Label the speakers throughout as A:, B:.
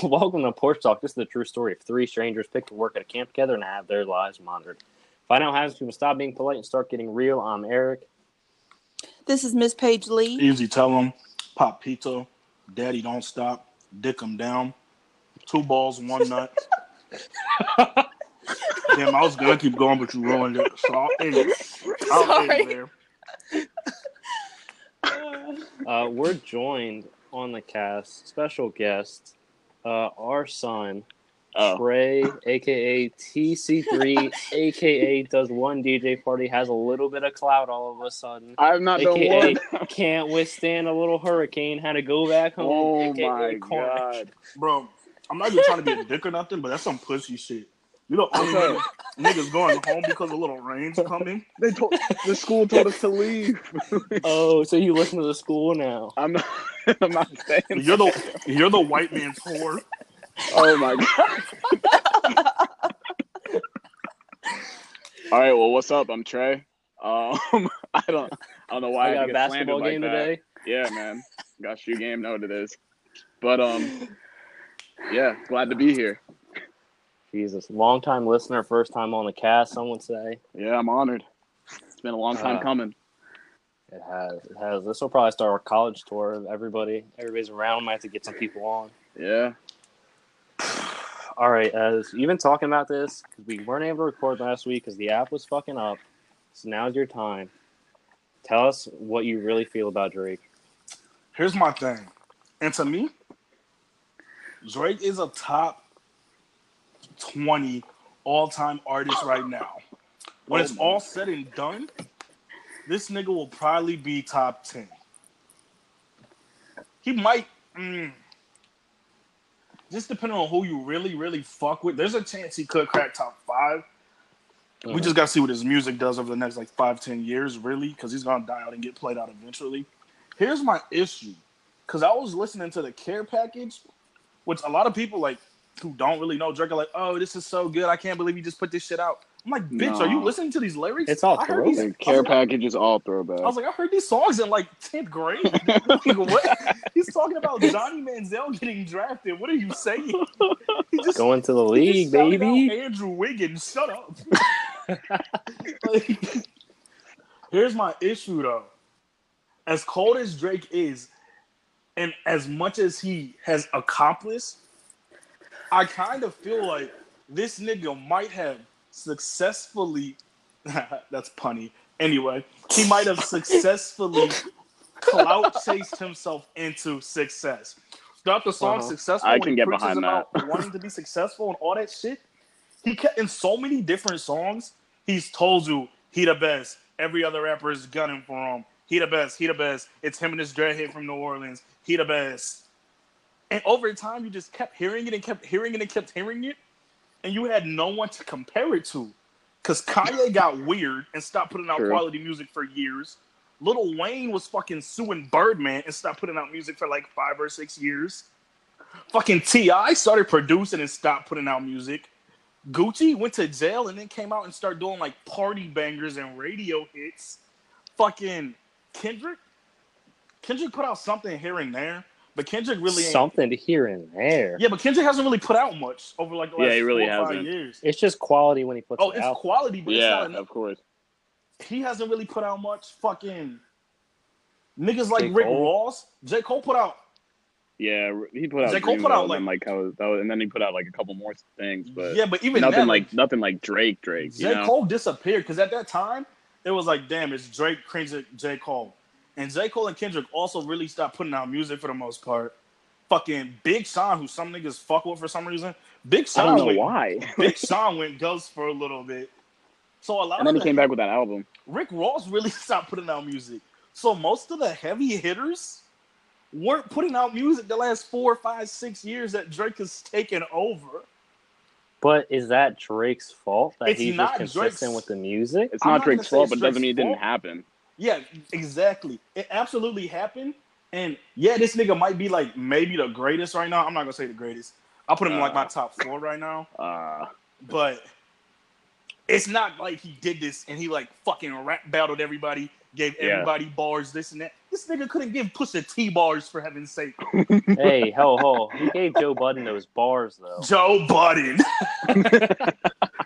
A: Welcome to Porch Talk. This is the true story of three strangers picked to work at a camp together and have their lives monitored. Find out how people stop being polite and start getting real. I'm Eric.
B: This is Miss Paige Lee.
C: Easy tell them, pop pizza, daddy don't stop, dick 'em down, two balls, one nut. Damn, I was gonna keep going, but you ruined it. So I'll end it. I'll end
B: Sorry.
C: there.
A: Uh, we're joined on the cast, special guest, uh, our son,
D: Oh,
A: Trey, aka TC3, aka does one DJ party, has a little bit of clout all of a sudden.
D: I've not done
A: AKA
D: one.
A: can't withstand a little hurricane, had to go back home.
D: Oh
A: AKA
D: my
A: Cornish.
D: god!
C: Bro, I'm not even trying to be a dick or nothing, but that's some pussy shit. You know, only
D: Okay.
C: niggas, niggas going home because a little rain's coming.
D: They told the school told us to leave.
A: Oh, so you listen to the school now?
D: I'm not. I'm not saying.
C: You're the you're the white man's whore.
D: Oh my god! All right. Well, what's up? I'm Trey. Um, I don't. I don't know why
A: I
D: I,
A: got a
D: get
A: basketball
D: slandered
A: game
D: like that.
A: today.
D: Yeah, man. Got shoe game. Know what it is. But um, yeah, glad to be here.
A: Jesus, long time listener, first time on the cast. Some would say
D: Yeah, I'm honored. It's been a long time
A: Uh,
D: coming.
A: it has. It has. This will probably start our college tour. of Everybody, everybody's around. Might have to get some people on.
D: Yeah.
A: All right, as you've been talking about this because we weren't able to record last week because the app was fucking up. So now's your time. Tell us what you really feel about Drake.
C: Here's my thing, and to me, Drake is a top twenty all-time artist right now. When
D: Oh
C: it's all said and done, this nigga will probably be top ten. He might. Mm, just depending on who you really, really fuck with, there's a chance he could crack top 5 We just got to see what his music does over the next like five, ten years, really, because he's gonna die out and get played out eventually. Here's my issue, because I was listening to the Care Package, which a lot of people like who don't really know Drake are like, "Oh, this is so good! I can't believe you just put this shit out." I'm like, "Bitch, are you listening to these lyrics?"
A: It's all
C: I heard these-
A: throwback.
D: Care
C: I was like,
D: package is all throwback.
C: I was like, I heard these songs in like tenth grade. Like, what? He's talking about Johnny Manziel getting drafted. What are you saying? He just
A: Going to the
C: he
A: league,
C: just
A: baby.
C: out Andrew Wiggins, shut up. Like, here's my issue though. As cold as Drake is, and as much as he has accomplished, I kind of feel like this nigga might have successfully that's punny. Anyway, he might have successfully clout chased himself into success. Throughout the song
A: Uh-huh.
C: Successful,
D: I can get behind
C: about wanting to be successful and all that shit, he kept in so many different songs, he's told you he the best. Every other rapper is gunning for him. He the best. He the best. It's him and his dreadhead from New Orleans. He the best. And over time, you just kept hearing it and kept hearing it and kept hearing it, and you had no one to compare it to. Cause Kanye got weird and stopped putting out
D: True.
C: quality music for years. Lil Wayne was fucking suing Birdman and stopped putting out music for like five or six years. Fucking T.I. started producing and stopped putting out music. Gucci went to jail and then came out and started doing like party bangers and radio hits. Fucking Kendrick. Kendrick put out something here and there, but Kendrick really.
A: Something to here and there.
C: Yeah, but Kendrick hasn't really put out much over like the
D: Yeah,
C: last
D: he really
C: four or five
D: hasn't.
C: years.
A: It's just quality when he puts
C: Oh,
A: it
C: it's
A: out.
C: quality, but
D: yeah,
C: it's not
D: of course.
C: He hasn't really put out much. Fucking niggas like
A: J.
C: Rick
A: Cole?
C: Ross. J. Cole put out.
D: Yeah, he put out
C: J. Cole put out,
D: and then like how was, and then he put out like a couple more things, but
C: yeah, but even
D: nothing
C: that,
D: like nothing like Drake. Drake, you
C: J.
D: know?
C: Cole disappeared because at that time it was like, damn, it's Drake, Kendrick, J. Cole, and J. Cole and Kendrick also really stopped putting out music for the most part. Fucking Big Sean, who some niggas fuck with for some reason. Big
D: I
C: Sean,
D: don't know
C: went,
D: why.
C: Big Sean went ghost for a little bit. So a lot
D: and then
C: of
D: he
C: the-
D: came back with that album.
C: Rick Ross really stopped putting out music. So most of the heavy hitters weren't putting out music the last four, five, six years that Drake has taken over.
A: But is that Drake's fault that
C: It's
A: he's
C: not
A: just consistent
C: Drake's-
A: with the music?
D: It's
C: I'm
D: not
C: not
D: Drake's fault, but it doesn't mean it didn't happen.
C: Yeah, exactly. It absolutely happened. And yeah, this nigga might be like maybe the greatest right now. I'm not gonna say the greatest. I'll put him in like my
D: Uh.
C: top four right now.
D: Uh,
C: But it's not like he did this and he like fucking rap battled everybody, gave
D: Yeah.
C: everybody bars, this and that. This nigga couldn't give Pusha T bars for heaven's sake.
A: hey, ho ho. He gave Joe Budden those bars though.
C: Joe Budden.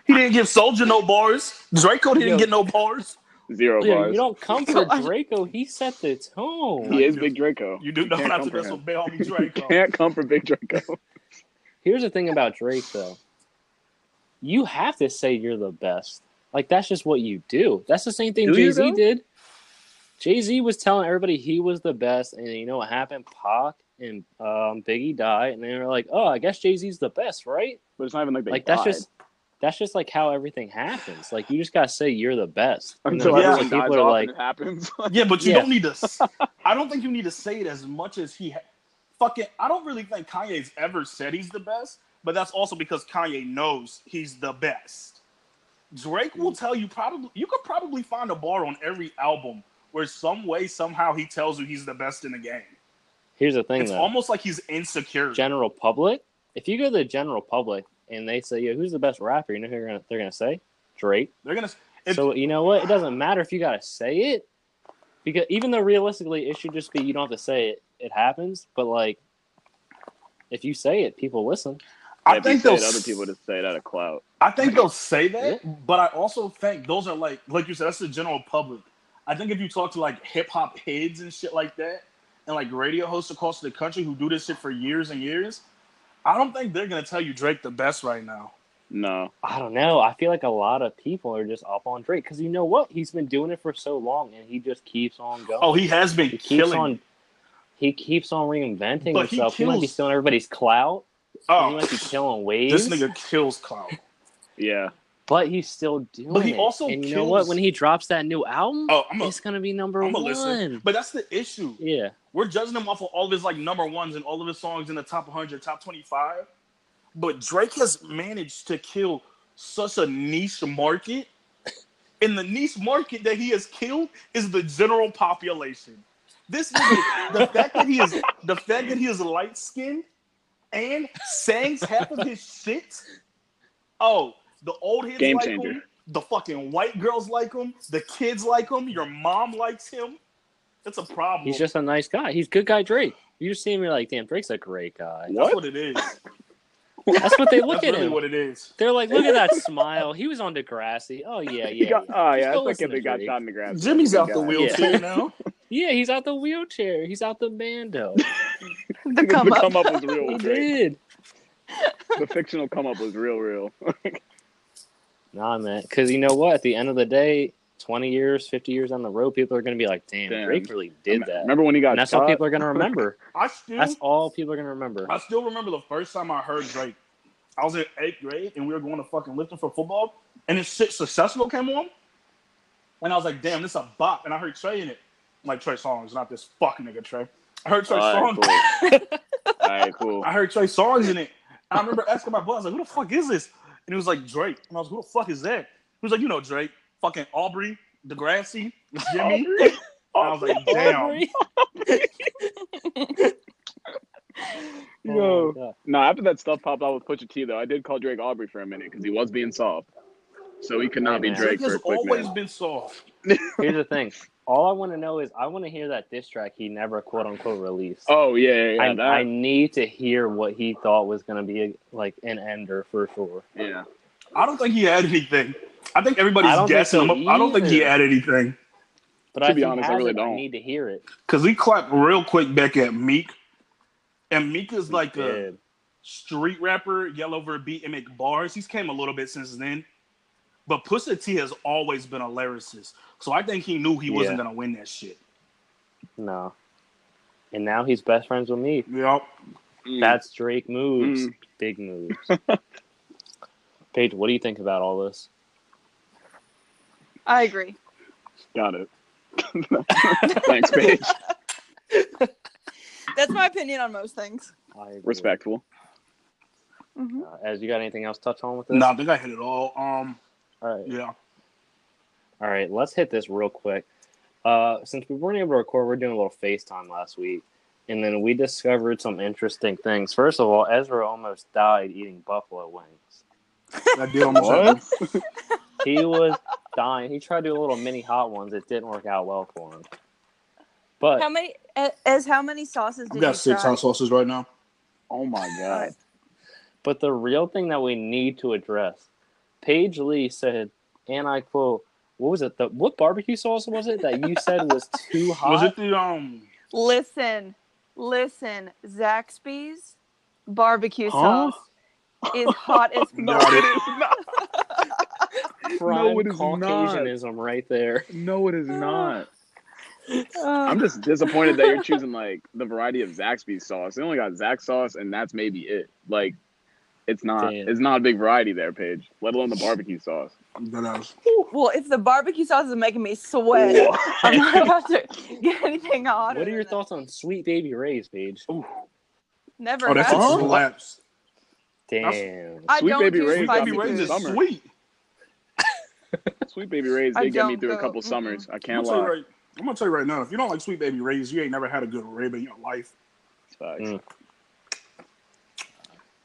C: he didn't give Soldier no bars. Draco didn't
A: Yo.
C: get no bars.
D: Zero
A: Dude,
D: bars.
A: you don't come for Draco. He set the tone.
D: he is Big Draco.
C: You do know
D: can't
C: not to
D: come for
C: mess
D: him.
C: with Big Homie Draco.
D: Can't come for Big Draco.
A: Here's the thing about Drake, though. You have to say you're the best. Like that's just what you do. That's the same thing Jay Z did. Jay Z was telling everybody he was the best, and you know what happened? Pac and um, Biggie died, and they were like, "Oh, I guess Jay Z's the best, right?"
D: But it's not even like they
A: like that's just that's just like how everything happens. Like you just gotta say you're the best. And
D: until
A: then
C: Yeah.
D: everyone
A: people are like,
D: it happens.
C: Yeah, but you
A: Yeah.
C: don't need to. I don't think you need to say it as much as he. Ha- fucking, I don't really think Kanye's ever said he's the best, but that's also because Kanye knows he's the best. Drake will mm. tell you probably. You could probably find a bar on every album where some way somehow he tells you he's the best in the game.
A: "Here's the thing,
C: It's
A: though."
C: almost like he's insecure.
A: general public, if you go to the general public and they say, "Yeah, who's the best rapper?" You know who they're gonna, they're gonna say Drake.
C: They're gonna. If,
A: so you know what? It doesn't matter if you gotta say it, because even though realistically it should just be you don't have to say it, it happens. But like, if you say it, people listen.
C: I
D: If
C: think
D: say
C: they'll.
D: it, other people just say it out of clout.
C: I think they'll say that, but I also think those are like, like you said, that's the general public. I think if you talk to like hip hop heads and shit like that, and like radio hosts across the country who do this shit for years and years, I don't think they're gonna tell you Drake the best right now.
D: No.
A: I don't know. I feel like a lot of people are just up on Drake because you know what? He's been doing it for so long, and he just keeps on going.
C: Oh, he has been
A: he keeps
C: killing.
A: on. He keeps on reinventing
C: But he
A: himself. He, might be stealing everybody's clout.
C: Oh, he
A: might be killing waves.
C: this nigga kills clout.
D: Yeah.
A: but he's still doing
C: But he
A: it.
C: also
A: and you know what? When he drops that new album,
C: Oh, I'm a,
A: it's gonna be number
C: I'm
A: one.
C: listen. But that's the issue.
A: Yeah,
C: We're judging him off of all of his like number ones and all of his songs in the top 100, top 25. But Drake has managed to kill such a niche market. And the niche market that he has killed is the general population. This nigga, the fact that he is the fact that he is light skinned and sings half of his shit. Oh, the old heads
D: Game
C: like
D: changer.
C: him. The fucking white girls like him. The kids like him. Your mom likes him. It's a problem.
A: he's just a nice guy. He's good guy Drake. You just see him, you're like, damn, Drake's a great guy.
C: That's
D: What?
C: what it is.
A: That's what they look
C: That's
A: at
C: really
A: him.
C: what it is.
A: They're like, look at that smile. He was on Degrassi. Oh yeah,
D: He
A: yeah,
D: got, oh yeah,
A: go
D: that's like
A: listen
D: if he got
A: Drake.
D: shot in the grass.
C: Jimmy's
D: Good
C: out the
D: guy.
C: wheelchair now.
A: yeah. He's out the wheelchair. He's out the bando.
B: The come
D: the
B: up.
D: come up was real.
A: he
D: with Drake.
A: did.
D: The fictional come up was real, real.
A: Nah, man. Because you know what? At the end of the day, twenty years, fifty years on the road, people are gonna be like, damn,
D: Damn.
A: Drake really did that.
D: Remember when he got
A: and that's
D: shot?
A: all people are gonna remember.
C: I still,
A: That's all people are gonna remember.
C: I still remember the first time I heard Drake. I was in eighth grade and we were going to fucking lifting for football, and this shit successful came on, and I was like, damn, this is a bop. And I heard Trey in it, I'm like Trey Songz, not this fucking nigga Trey. I heard Trey
D: All
C: songs.
D: right, cool. All right, cool.
C: I heard Trey Songz in it. And I remember asking my boss, like, who the fuck is this? And he was like, Drake. And I was like, who the fuck is that? He was like, you know, Drake, fucking Aubrey, Degrassi, Jimmy. And I was like, damn.
A: Aubrey.
D: Yo.
A: Oh.
D: No, after that stuff popped out with Pusha T, though, I did call Drake Aubrey for a minute because he was being soft. So he could not be
A: Hey, man.
D: Drake
C: Drake
D: for a quick
C: always
D: minute.
C: been soft.
A: Here's the thing. All I want to know is I want to hear that diss track he never quote unquote released.
D: Oh yeah, yeah, yeah.
A: I,
D: that,
A: I need to hear what he thought was going to be like an ender for sure.
D: yeah.
C: I don't think he had anything. I think everybody's
A: I don't think
C: guessing
A: so.
C: I don't think he
A: either.
C: had anything.
A: But
D: To
A: I
D: be honest, I really
A: it,
D: don't.
A: need to hear it.
C: Because he clapped real quick back at Meek. And Meek is like a
A: Did.
C: street rapper, yell over a beat and make bars. He's came a little bit since then. But Pusha T has always been a lyricist. So I think he knew he wasn't
A: Yeah.
C: going to win that shit.
A: No. And now he's best friends with me.
C: Yep.
D: Mm.
A: That's Drake moves.
D: Mm.
A: Big moves. Paige, what do you think about all this?
B: I agree.
D: Got it. Thanks, Paige.
B: That's my opinion on most things.
A: I agree.
D: Respectful.
B: hmm
A: Uh, as you got anything else to touch on with this?
C: No, I think I hit it all. Um,
A: All right.
C: yeah.
A: All right, let's hit this real quick. Uh, since we weren't able to record, we're doing a little FaceTime last week, and then we discovered some interesting things. First of all, Ezra almost died eating buffalo wings.
C: That did almost
D: What?
C: happen.
A: He was dying. He tried to do a little mini hot ones. It didn't work out well for him. But
B: How many? uh, As how many sauces
C: I've got
B: you
C: six
B: try?
C: hot sauces right now.
D: Oh my god.
A: But the real thing that we need to address, Paige Lee said, and I quote, "What was it? The what barbecue sauce was it that you said was too hot?"
C: Was it the um?
B: Listen, listen. Zaxby's barbecue
D: Huh?
B: sauce is hot as
C: No,
B: fuck.
C: It is
A: Prime
D: No, it is not.
A: Right there.
D: No, it is not.
B: Uh,
D: I'm just disappointed that you're choosing like the variety of Zaxby's sauce. They only got Zax sauce, and that's maybe it. Like, it's not.
A: Damn.
D: It's not a big variety there, Paige. Let alone the barbecue sauce.
B: Well, if the barbecue sauce is making me sweat, I'm not about to get anything on.
A: What are your
B: than that.
A: thoughts on Sweet Baby Ray's, Paige?
B: Never
C: Oh, that's a
B: it.
C: slaps.
A: Damn.
B: I
D: Sweet
B: don't
D: Baby
B: do
D: Ray's
C: Sweet
D: got
B: spicy
C: baby
D: me
C: Ray's
D: through
C: is
D: the summer.
C: sweet.
D: Sweet Baby Ray's they get me
B: don't
D: through a couple
B: mm-mm.
D: summers. I can't
C: gonna, tell
D: lie.
C: right, I'm gonna tell you right now. If you don't like Sweet Baby Ray's, you ain't never had a good rib in your life.
A: Mm.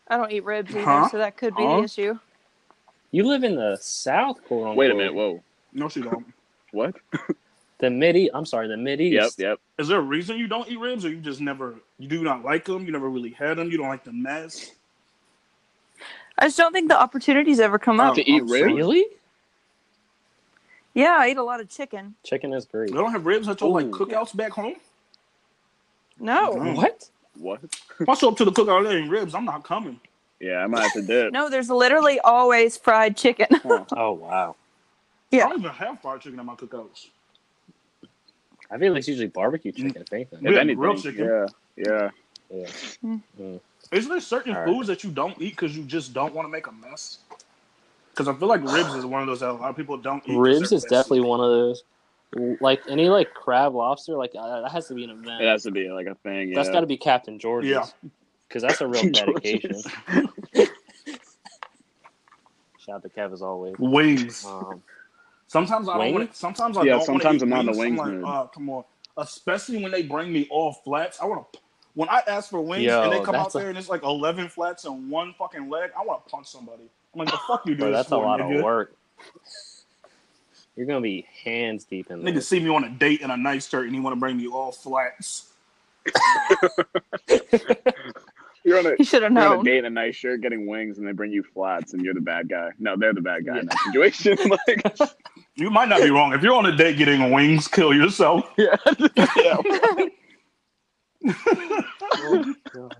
B: I don't eat ribs either,
C: Huh?
B: so that could be
D: Huh?
B: the issue.
A: You live in the South, quote unquote.
D: Wait a minute. Whoa.
C: No, she don't.
D: What?
A: The midi. I'm sorry, the mid
D: Yep. Yep.
C: Is there a reason you don't eat ribs, or you just never? You do not like them. You never really had them. You don't like the mess.
B: I just don't think the opportunities ever come up.
C: Oh,
D: To eat ribs?
A: Really?
B: Yeah, I eat a lot of chicken.
A: Chicken is great.
C: They don't have ribs at your like
D: Ooh.
C: cookouts back home.
B: No,
C: Mm.
A: What?
D: What?
C: If I show up to the cookout there ain't ribs, I'm not coming.
D: Yeah, I might have to dip.
B: no, there's literally always fried chicken.
D: Huh.
A: Oh wow.
C: I
B: Yeah.
C: don't even have fried chicken at my cookouts.
A: I feel like it's usually barbecue chicken, if anything.
C: We
D: If
C: have
D: anything.
C: grilled chicken.
D: Yeah. Yeah.
A: Yeah.
C: Is there certain
A: All right.
C: foods that you don't eat because you just don't want to make a mess? Because I feel like ribs is one of those that a lot of people don't eat. 'cause
A: Ribs is
C: messy.
A: definitely one of those. Like any like crab lobster, like uh, that has to be an event.
D: It has to be like a thing. Yeah.
A: That's got to be Captain George's.
C: Yeah.
A: Because that's a real dedication. Shout out to Kev as always.
C: wings.
A: Um,
C: Sometimes I don't want
A: Wings?
C: to. Sometimes I
D: Yeah,
C: don't. wanna
D: sometimes
C: eat
D: I'm not in the
C: wings.
D: wings
C: I'm
D: mood.
C: like, uh, come on. Especially when they bring me all flats. I want to. When I ask for wings
A: Yo,
C: and they come out
A: that's a-
C: there and it's like eleven flats and one fucking leg, I want to punch somebody. I'm like, the fuck you do
A: bro,
C: this
A: that's a lot
C: nigga?
A: of work. You're gonna be hands deep in
C: Nigga
A: there.
C: see me on a date in a nice shirt and he want to bring me all flats.
D: You're on a
B: You should have
D: you're on a date in a nice shirt, getting wings, and they bring you flats, and you're the bad guy. No, they're the bad guy in that situation. like,
C: You might not be wrong. If you're on a date getting wings, kill yourself.
D: yeah. yeah.
A: Oh, God.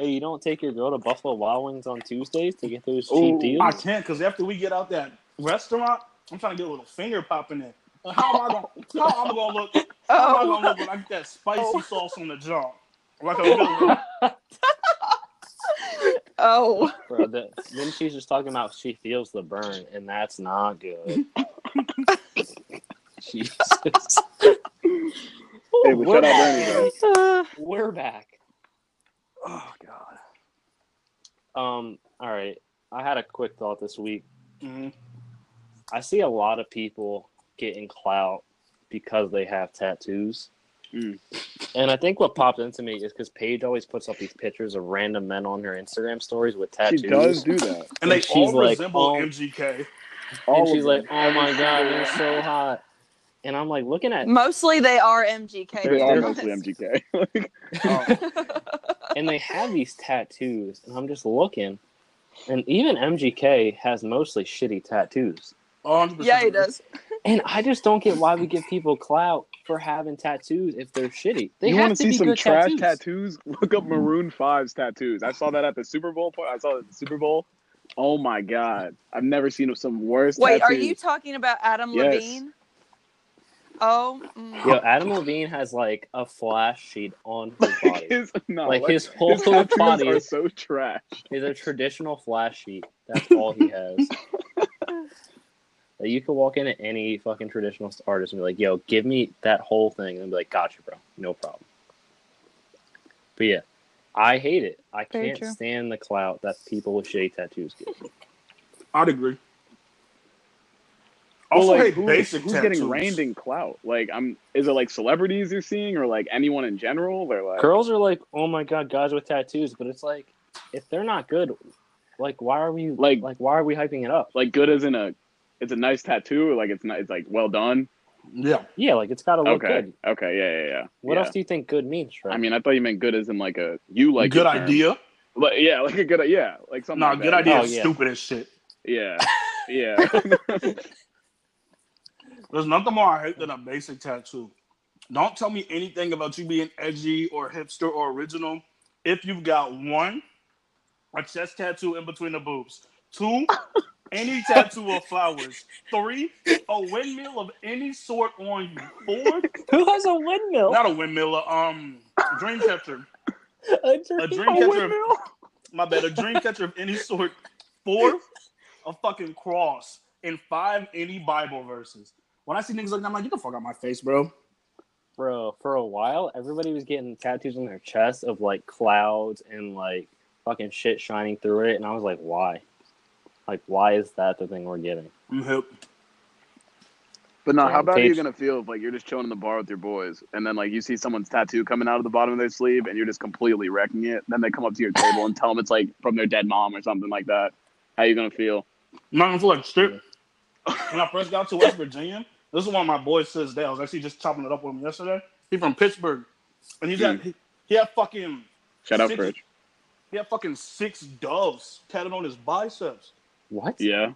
A: Hey, you don't take your girl to Buffalo Wild Wings on Tuesdays to get those cheap
D: Ooh,
A: deals?
C: I can't because after we get out that restaurant, I'm trying to get a little finger popping in. How am I gonna? How am I gonna look? How am I gonna look when I get that spicy
B: Oh.
C: sauce on the jaw? Like a villain.
B: Oh,
A: Bro, the, then she's just talking about she feels the burn, and that's not good. Jesus.
D: Hey, but shout out Bernie, though.
B: Uh,
A: We're back.
C: Oh god.
A: Um, all right. I had a quick thought this week.
C: hmm
A: I see a lot of people getting clout because they have tattoos.
D: Mm.
A: And I think what popped into me is because Paige always puts up these pictures of random men on her Instagram stories with tattoos.
D: She does do that.
C: And they
A: she's
C: all
A: like,
C: resemble
A: oh.
C: MGK.
D: All
A: and she's
D: them.
A: like, "Oh my god, you're so hot." And I'm like looking at,
B: mostly they are MGK.
D: They are
A: they're-
D: mostly MGK. Like,
C: Oh,
A: and they have these tattoos, and I'm just looking, and even MGK has mostly shitty tattoos.
C: 100%.
B: yeah, he does.
A: And I just don't get why we give people clout for having tattoos if they're shitty. They
D: you want
A: to
D: to see some trash
A: tattoos.
D: tattoos? Look up Maroon 5's tattoos. I saw that at the Super Bowl. part- I saw it at the Super Bowl. Oh my god, I've never seen some worse.
B: Wait, are you talking about Adam
D: Yes.
B: Levine? Oh, mm.
A: Yo, Adam Levine has like a flash sheet on his body.
D: his, no,
A: like
D: like,
A: his whole
D: his tattoos
A: body
D: are
A: is,
D: so trash.
A: is a traditional flash sheet. That's all he has. like you could walk into any fucking traditional artist and be like, "Yo, give me that whole thing," and be like, "Gotcha, bro, no problem." But yeah, I hate it. I
B: Very
A: can't
B: true.
A: stand the clout that people with shitty tattoos get.
C: I'd agree.
D: Well,
C: Also,
D: like,
C: hate
D: who-
C: basic
D: who's
C: tattoos.
D: getting rained in clout? Like, I'm. Is it like celebrities you're seeing, or like anyone in general? They're like,
A: Girls are like, "Oh my god, guys with tattoos," but it's like, if they're not good, like, why are we
D: Like-
A: like, why are we hyping it up?
D: like good as in a, it's a nice tattoo, or like it's not, it's like well done.
C: Yeah.
A: Yeah, like it's got to look
D: Okay.
A: good.
D: Okay. Yeah. Yeah. Yeah.
A: What
D: yeah.
A: else do you think good means, Trey?
D: I mean, I thought you meant good as in like a you like
C: good idea.
D: But yeah, like a good yeah, like something.
C: Nah,
D: like
C: good
D: that.
C: idea
A: Oh,
C: is
A: yeah.
C: stupid as shit.
D: Yeah. Yeah.
C: There's nothing more I hate than a basic tattoo. Don't tell me anything about you being edgy or hipster or original if you've got one, a chest tattoo in between the boobs, two, any tattoo of flowers, three, a windmill of any sort on you, four,
A: Who has a windmill?
C: not a windmill, a, um, dream catcher,
A: a
C: a
A: dream.
C: dream catcher, of, my bad, a dream catcher of any sort, four, a fucking cross, and five, any Bible verses. When I see niggas like that, I'm like, get the fuck out my face, bro.
A: Bro, for a while, everybody was getting tattoos on their chest of like clouds and like fucking shit shining through it, and I was like, why? Like, why is that the thing we're getting?
C: I'm hip.
D: But no,
A: Yeah,
D: how bad are you
A: Paige-
D: gonna feel if like you're just chilling in the bar with your boys, and then like you see someone's tattoo coming out of the bottom of their sleeve, and you're just completely wrecking it. Then they come up to your table and tell them it's like from their dead mom or something like that. How you gonna feel?
C: I'm not gonna feel like shit. When I first got to West Virginia, this is one of my boys says that I was actually just chopping it up with him yesterday. He from Pittsburgh, and he's got he, he had fucking
D: Shout out,
C: Six-
D: Fridge.
C: he had fucking six doves tatted on his biceps.
A: What?
D: Yeah.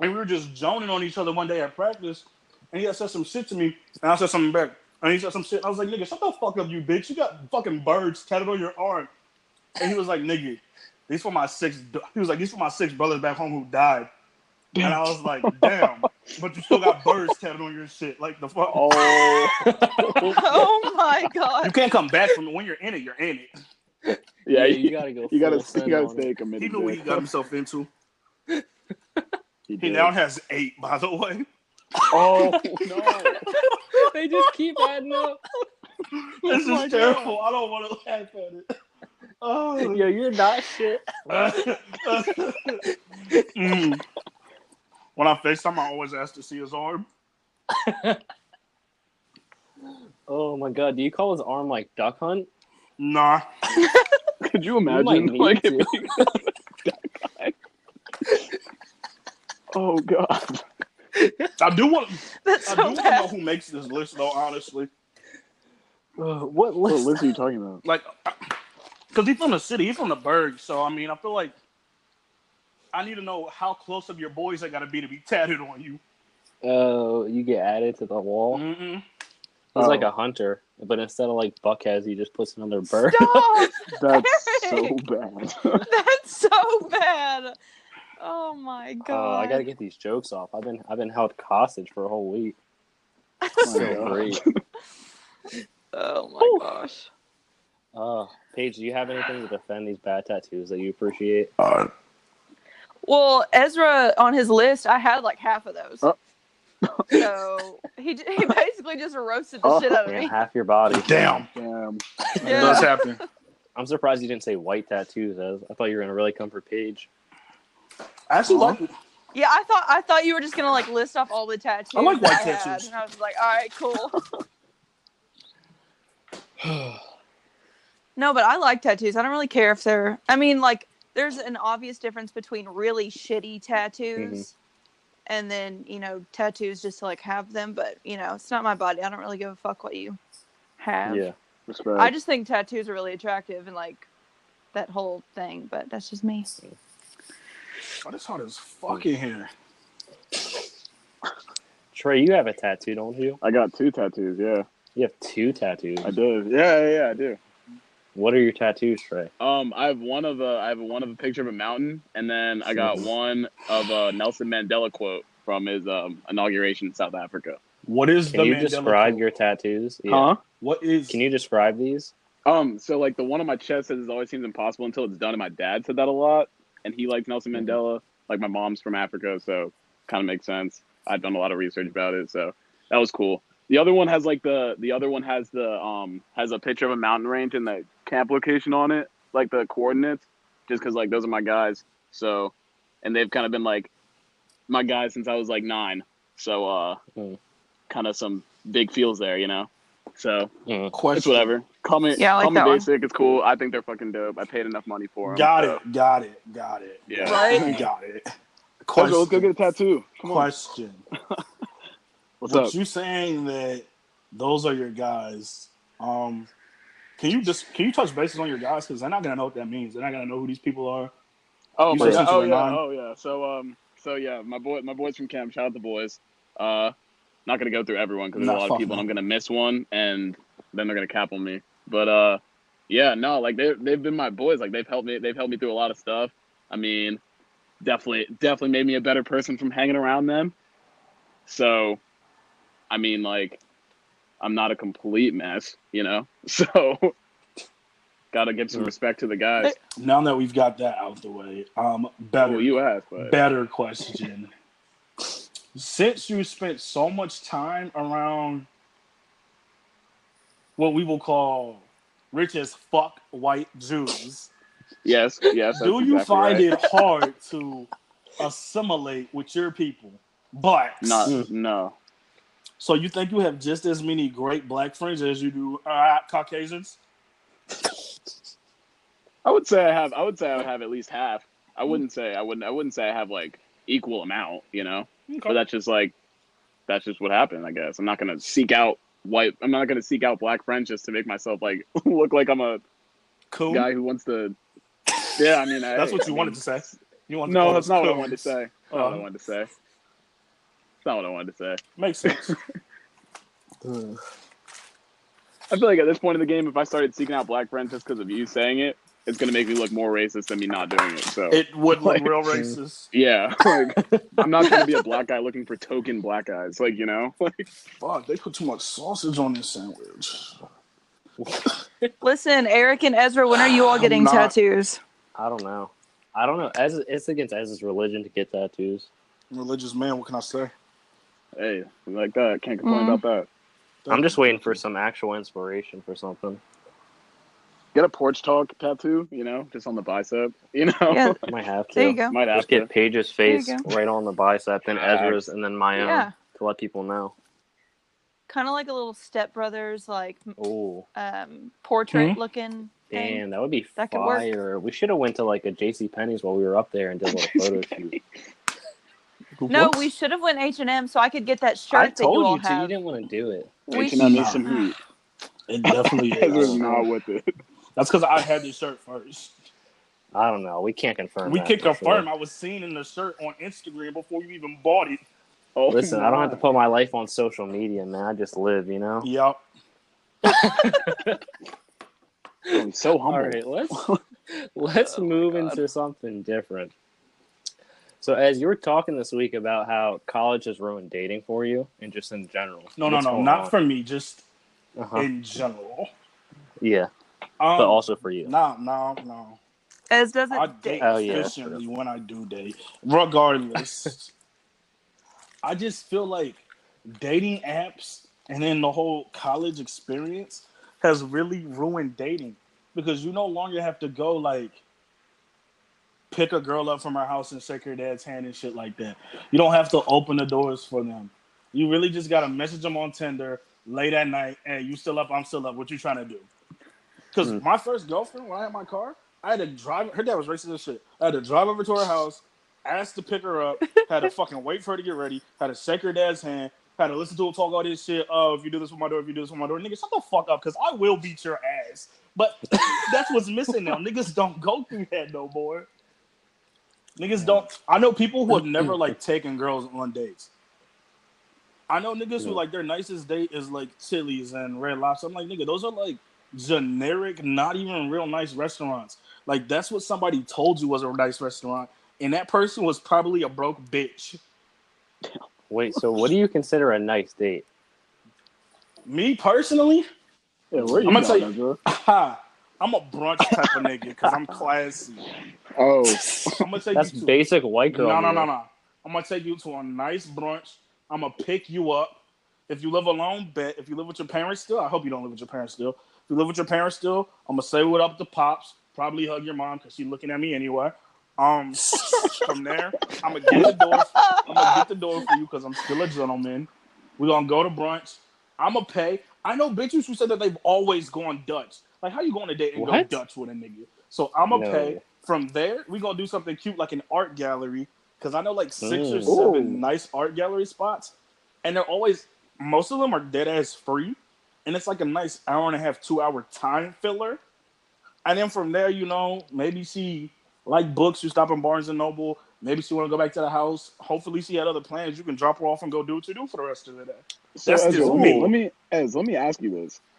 C: And we were just joning on each other one day at practice, and he had said some shit to me, and I said something back. And he said some shit. I was like, nigga, shut the fuck up, you bitch. You got fucking birds tatted on your arm. And he was like, nigga, these for my six. do-" He was like, these for my six brothers back home who died. And I was like, damn, but you still got birds tatted on your shit. Like the fuck.
D: Oh.
B: oh my god.
C: You can't come back from it. When you're in it, you're in it.
D: yeah.
A: you
D: You,
A: gotta go.
D: you gotta
A: full send
D: you gotta
A: on it.
D: stay committed.
C: He knew what he got himself into.
D: He
C: He now has eight, by the way.
D: Oh no.
A: they just keep adding up.
C: This
D: my
C: is terrible. I don't want to laugh at it. Oh.
A: Yo, you're not shit.
C: Mm. When I FaceTime, I always ask to see his arm.
A: Oh my god, do you call his arm like Duck Hunt?
C: Nah.
D: Could you imagine?
A: need
D: like,
A: to.
D: if you- that guy. Oh god.
C: I do want.
B: That's
C: I do
B: so
C: want to know who makes this list, though. Honestly,
A: Uh, what
D: What
A: list?
D: list are you talking about?
C: like, because he's from the city, he's from the Burgh. So I mean, I feel like I need to know how close of your boys I got to be to be tattooed on you.
A: Oh, you get added to the wall.
C: Mm-mm.
A: He's like
D: Oh.
A: a hunter, but instead of like Buckheads, he just puts another bird.
B: Stop!
D: That's so bad.
B: That's so bad. Oh my
A: Oh,
B: god.
A: I gotta get these jokes off. I've been I've been held hostage for a whole week.
D: My
A: So great.
B: Oh my gosh.
A: Uh, Paige, do you have anything to defend these bad tattoos that you appreciate?
C: Uh,
B: Well, Ezra on his list, I had like half of those.
D: Oh.
B: so he he basically just roasted the
D: Oh.
B: shit out of
A: Yeah,
B: me.
A: half your body.
C: damn,
D: Damn.
C: it
B: Yeah.
C: does happen.
A: I'm surprised you didn't say white tattoos. As I thought you were gonna really come for Paige.
C: I actually like.
B: Yeah, I thought I thought you were just gonna like list off all the tattoos.
C: I like
B: that
C: white
B: had,
C: tattoos.
B: and I was like, all right, cool. No, but I like tattoos. I don't really care if they're. I mean, like, there's an obvious difference between really shitty mm-hmm. tattoos and then, you know, tattoos just to like have them. But, you know, it's not my body. I don't really give a fuck what you have.
A: Yeah.
D: Respect.
B: I just think tattoos are really attractive and like that whole thing. But that's just me.
C: Oh, it's hot as fuck in here.
A: Trey, you have a tattoo, don't you?
D: I got two tattoos. Yeah,
A: You have two tattoos.
D: I do. Yeah, yeah, yeah, I do.
A: What are your tattoos, Trey?
D: Um, I have one of a I have one of a picture of a mountain, and then I got one of a Nelson Mandela quote from his um, inauguration in South Africa.
C: What is
A: Can
C: the
A: you
C: Mandela
A: describe
C: Code?
A: your tattoos? Yeah.
C: What is?
A: Can you describe these?
D: Um, so like the one on my chest says it always seems impossible until it's done, and my dad said that a lot, and he likes Nelson
A: Mhm.
D: Mandela. Like my mom's from Africa, so kind of makes sense. I've done a lot of research about it, so that was cool. The other one has like the the other one has the um has a picture of a mountain range and the camp location on it, like the coordinates, just because like those are my guys. So, and they've kind of been like my guys since I was like nine. So, uh,
A: Mm.
D: kind of some big feels there, you know. So
A: Mm.
D: it's whatever. Call me,
B: Yeah, I like
D: call me
B: that one.
D: basic. It's cool. I think they're fucking dope. I paid enough money for them.
C: Got it. Got it. Got it.
D: Yeah.
B: Right?
C: Got it.
D: Question. Let's go get a tattoo. Come on.
C: Question.
D: What's
C: with
D: up?
C: you saying that those are your guys, um, can you just can you touch bases on your guys? Because they're not gonna know what that means. They're not gonna know who these people are.
D: Oh my god! Oh yeah!
C: nine.
D: Oh yeah! So um, so yeah, my boy, my boys from camp. Shout out the boys. Uh, not gonna go through everyone because there's a lot of people, and I'm gonna miss one, and then they're gonna cap on me. But uh, yeah, no, like they they've been my boys. Like they've helped me. They've helped me through a lot of stuff. I mean, definitely definitely made me a better person from hanging around them. So, I mean, like, I'm not a complete mess, you know. So, gotta give some respect to the guys.
C: Now that we've got that out of the way, um, better
D: Well, you asked, but
C: better question. Since you spent so much time around what we will call rich as fuck white Jews,
D: yes, yes.
C: do you
D: exactly
C: find
D: right.
C: it hard to assimilate with your people, But
D: Not no.
C: So you think you have just as many great black friends as you do uh, Caucasians?
D: I would say I have. I would say I would have at least half. I wouldn't say I wouldn't. I wouldn't say I have like equal amount. You know, but that's just like that's just what happened. I guess I'm not gonna seek out white. I'm not gonna seek out black friends just to make myself like look like I'm a
C: Cool.
D: guy who wants to. Yeah, I mean
C: That's
D: hey,
C: what you
D: I
C: wanted
D: mean,
C: to say. You want
D: No, that's not what I wanted to say. That's not what I
C: Uh,
D: wanted to say. That's not what I wanted to say.
C: Makes sense.
D: I feel like at this point in the game, if I started seeking out black friends just because of you saying it, it's gonna make me look more racist than me not doing it. So
C: it would look
D: Like-
C: real racist.
D: yeah, like I'm not gonna be a black guy looking for token black guys. Like you know, like
C: Fuck, they put too much sausage on this sandwich.
B: Listen, Eric and Ezra, when are you all getting
C: not-
B: tattoos?
A: I don't know. I don't know. As it's against Ez's religion to get tattoos.
C: Religious man, what can I say?
D: Hey, like that. Can't complain
B: Mm.
D: about that.
A: I'm just waiting for some actual inspiration for something.
D: Get a porch talk tattoo. You know, just on the bicep. You know,
B: Yeah,
A: Might have to.
B: there you go.
D: might have
A: Just
D: to.
A: get Paige's face right on the bicep, then Ezra's, and then my own
B: Yeah,
A: to let people know.
B: kind of like a little stepbrothers, like
A: Oh,
B: um, portrait
C: Hmm?
B: looking. thing.
A: damn, that would be
B: That could work.
A: fire. We should have went to like a J.C. Penney's while we were up there and did a little photo shoot.
B: No,
C: What?
B: we should have went H and M so I could get that shirt
A: I
B: that you all
A: told you to. You didn't want to do it.
B: We
D: H&M
C: should-
D: some heat.
C: It definitely is.
D: not with it.
C: That's because I had this shirt first.
A: I don't know. We can't confirm.
C: We can
A: for sure.
C: confirm I was seen in the shirt on Instagram before you even bought it.
D: Oh,
A: Listen, I don't have to put my life on social media, man. I just live, you know.
C: Yep.
D: He's so humble.
A: All right, let's let's
D: Oh
A: move into something different. So, as you were talking this week about how college has ruined dating for you, and just in general.
C: No, no, no, not
A: on?
C: for me, just
A: Uh-huh.
C: in general.
A: Yeah,
C: Um,
A: but also for you.
C: no, no, no.
B: As doesn't
C: I
B: date.
C: date
A: Oh, yeah, that's
C: efficiently when I do date. Regardless, I just feel like dating apps and then the whole college experience has really ruined dating because you no longer have to go like pick a girl up from her house and shake her dad's hand and shit like that. You don't have to open the doors for them. You really just gotta message them on Tinder late at night. Hey, you still up? I'm still up. What you trying to do? Because
A: Hmm.
C: my first girlfriend, when I had my car, I had to drive. Her dad was racist as shit. I had to drive over to her house, ask to pick her up, had to fucking wait for her to get ready, had to shake her dad's hand, had to listen to her talk all this shit. Oh, if you do this with my door, if you do this with my door, nigga, shut the fuck up, because I will beat your ass. But that's what's missing now. Niggas don't go through that no more. Niggas don't. I know people who have never like taken girls on dates. I know niggas who like their nicest date is like Chili's and Red Lobster. I'm like, nigga, those are like generic, not even real nice restaurants. Like that's what somebody told you was a nice restaurant, and that person was probably a broke bitch.
A: Wait, so what do you consider a nice date?
C: Me personally,
D: Yeah, where you
C: I'm gonna tell
D: you.
C: ha, I'm a brunch type of nigga because I'm classy.
D: Oh,
C: I'm gonna take
A: That's
C: you to
A: basic white girl.
C: No, no, no, no. I'm gonna take you to a nice brunch. I'm gonna pick you up. If you live alone, bet. If you live with your parents still, I hope you don't live with your parents still. If you live with your parents still, I'm gonna say what up to pops. Probably hug your mom because she's looking at me anyway. Um, from there, I'm gonna get the door. I'm gonna get the door for you because I'm still a gentleman. We're gonna go to brunch. I'm gonna pay. I know bitches who said that they've always gone Dutch. Like, how you going to date and
A: What?
C: go Dutch with a nigga? So I'm gonna
A: No.
C: pay. From there, we gonna do something cute like an art gallery because I know like six or
A: Mm.
C: seven
D: Ooh.
C: nice art gallery spots, and they're always most of them are dead ass free, and it's like a nice hour and a half, two hour time filler. And then from there, you know, maybe she like books. You stop in Barnes and Noble. Maybe she want to go back to the house. Hopefully, she had other plans. You can drop her off and go do what you do for the rest of the day.
D: So
C: That's
D: Ezra, let me
C: me.
D: let me Ez, let me ask you this:
C: Yeah.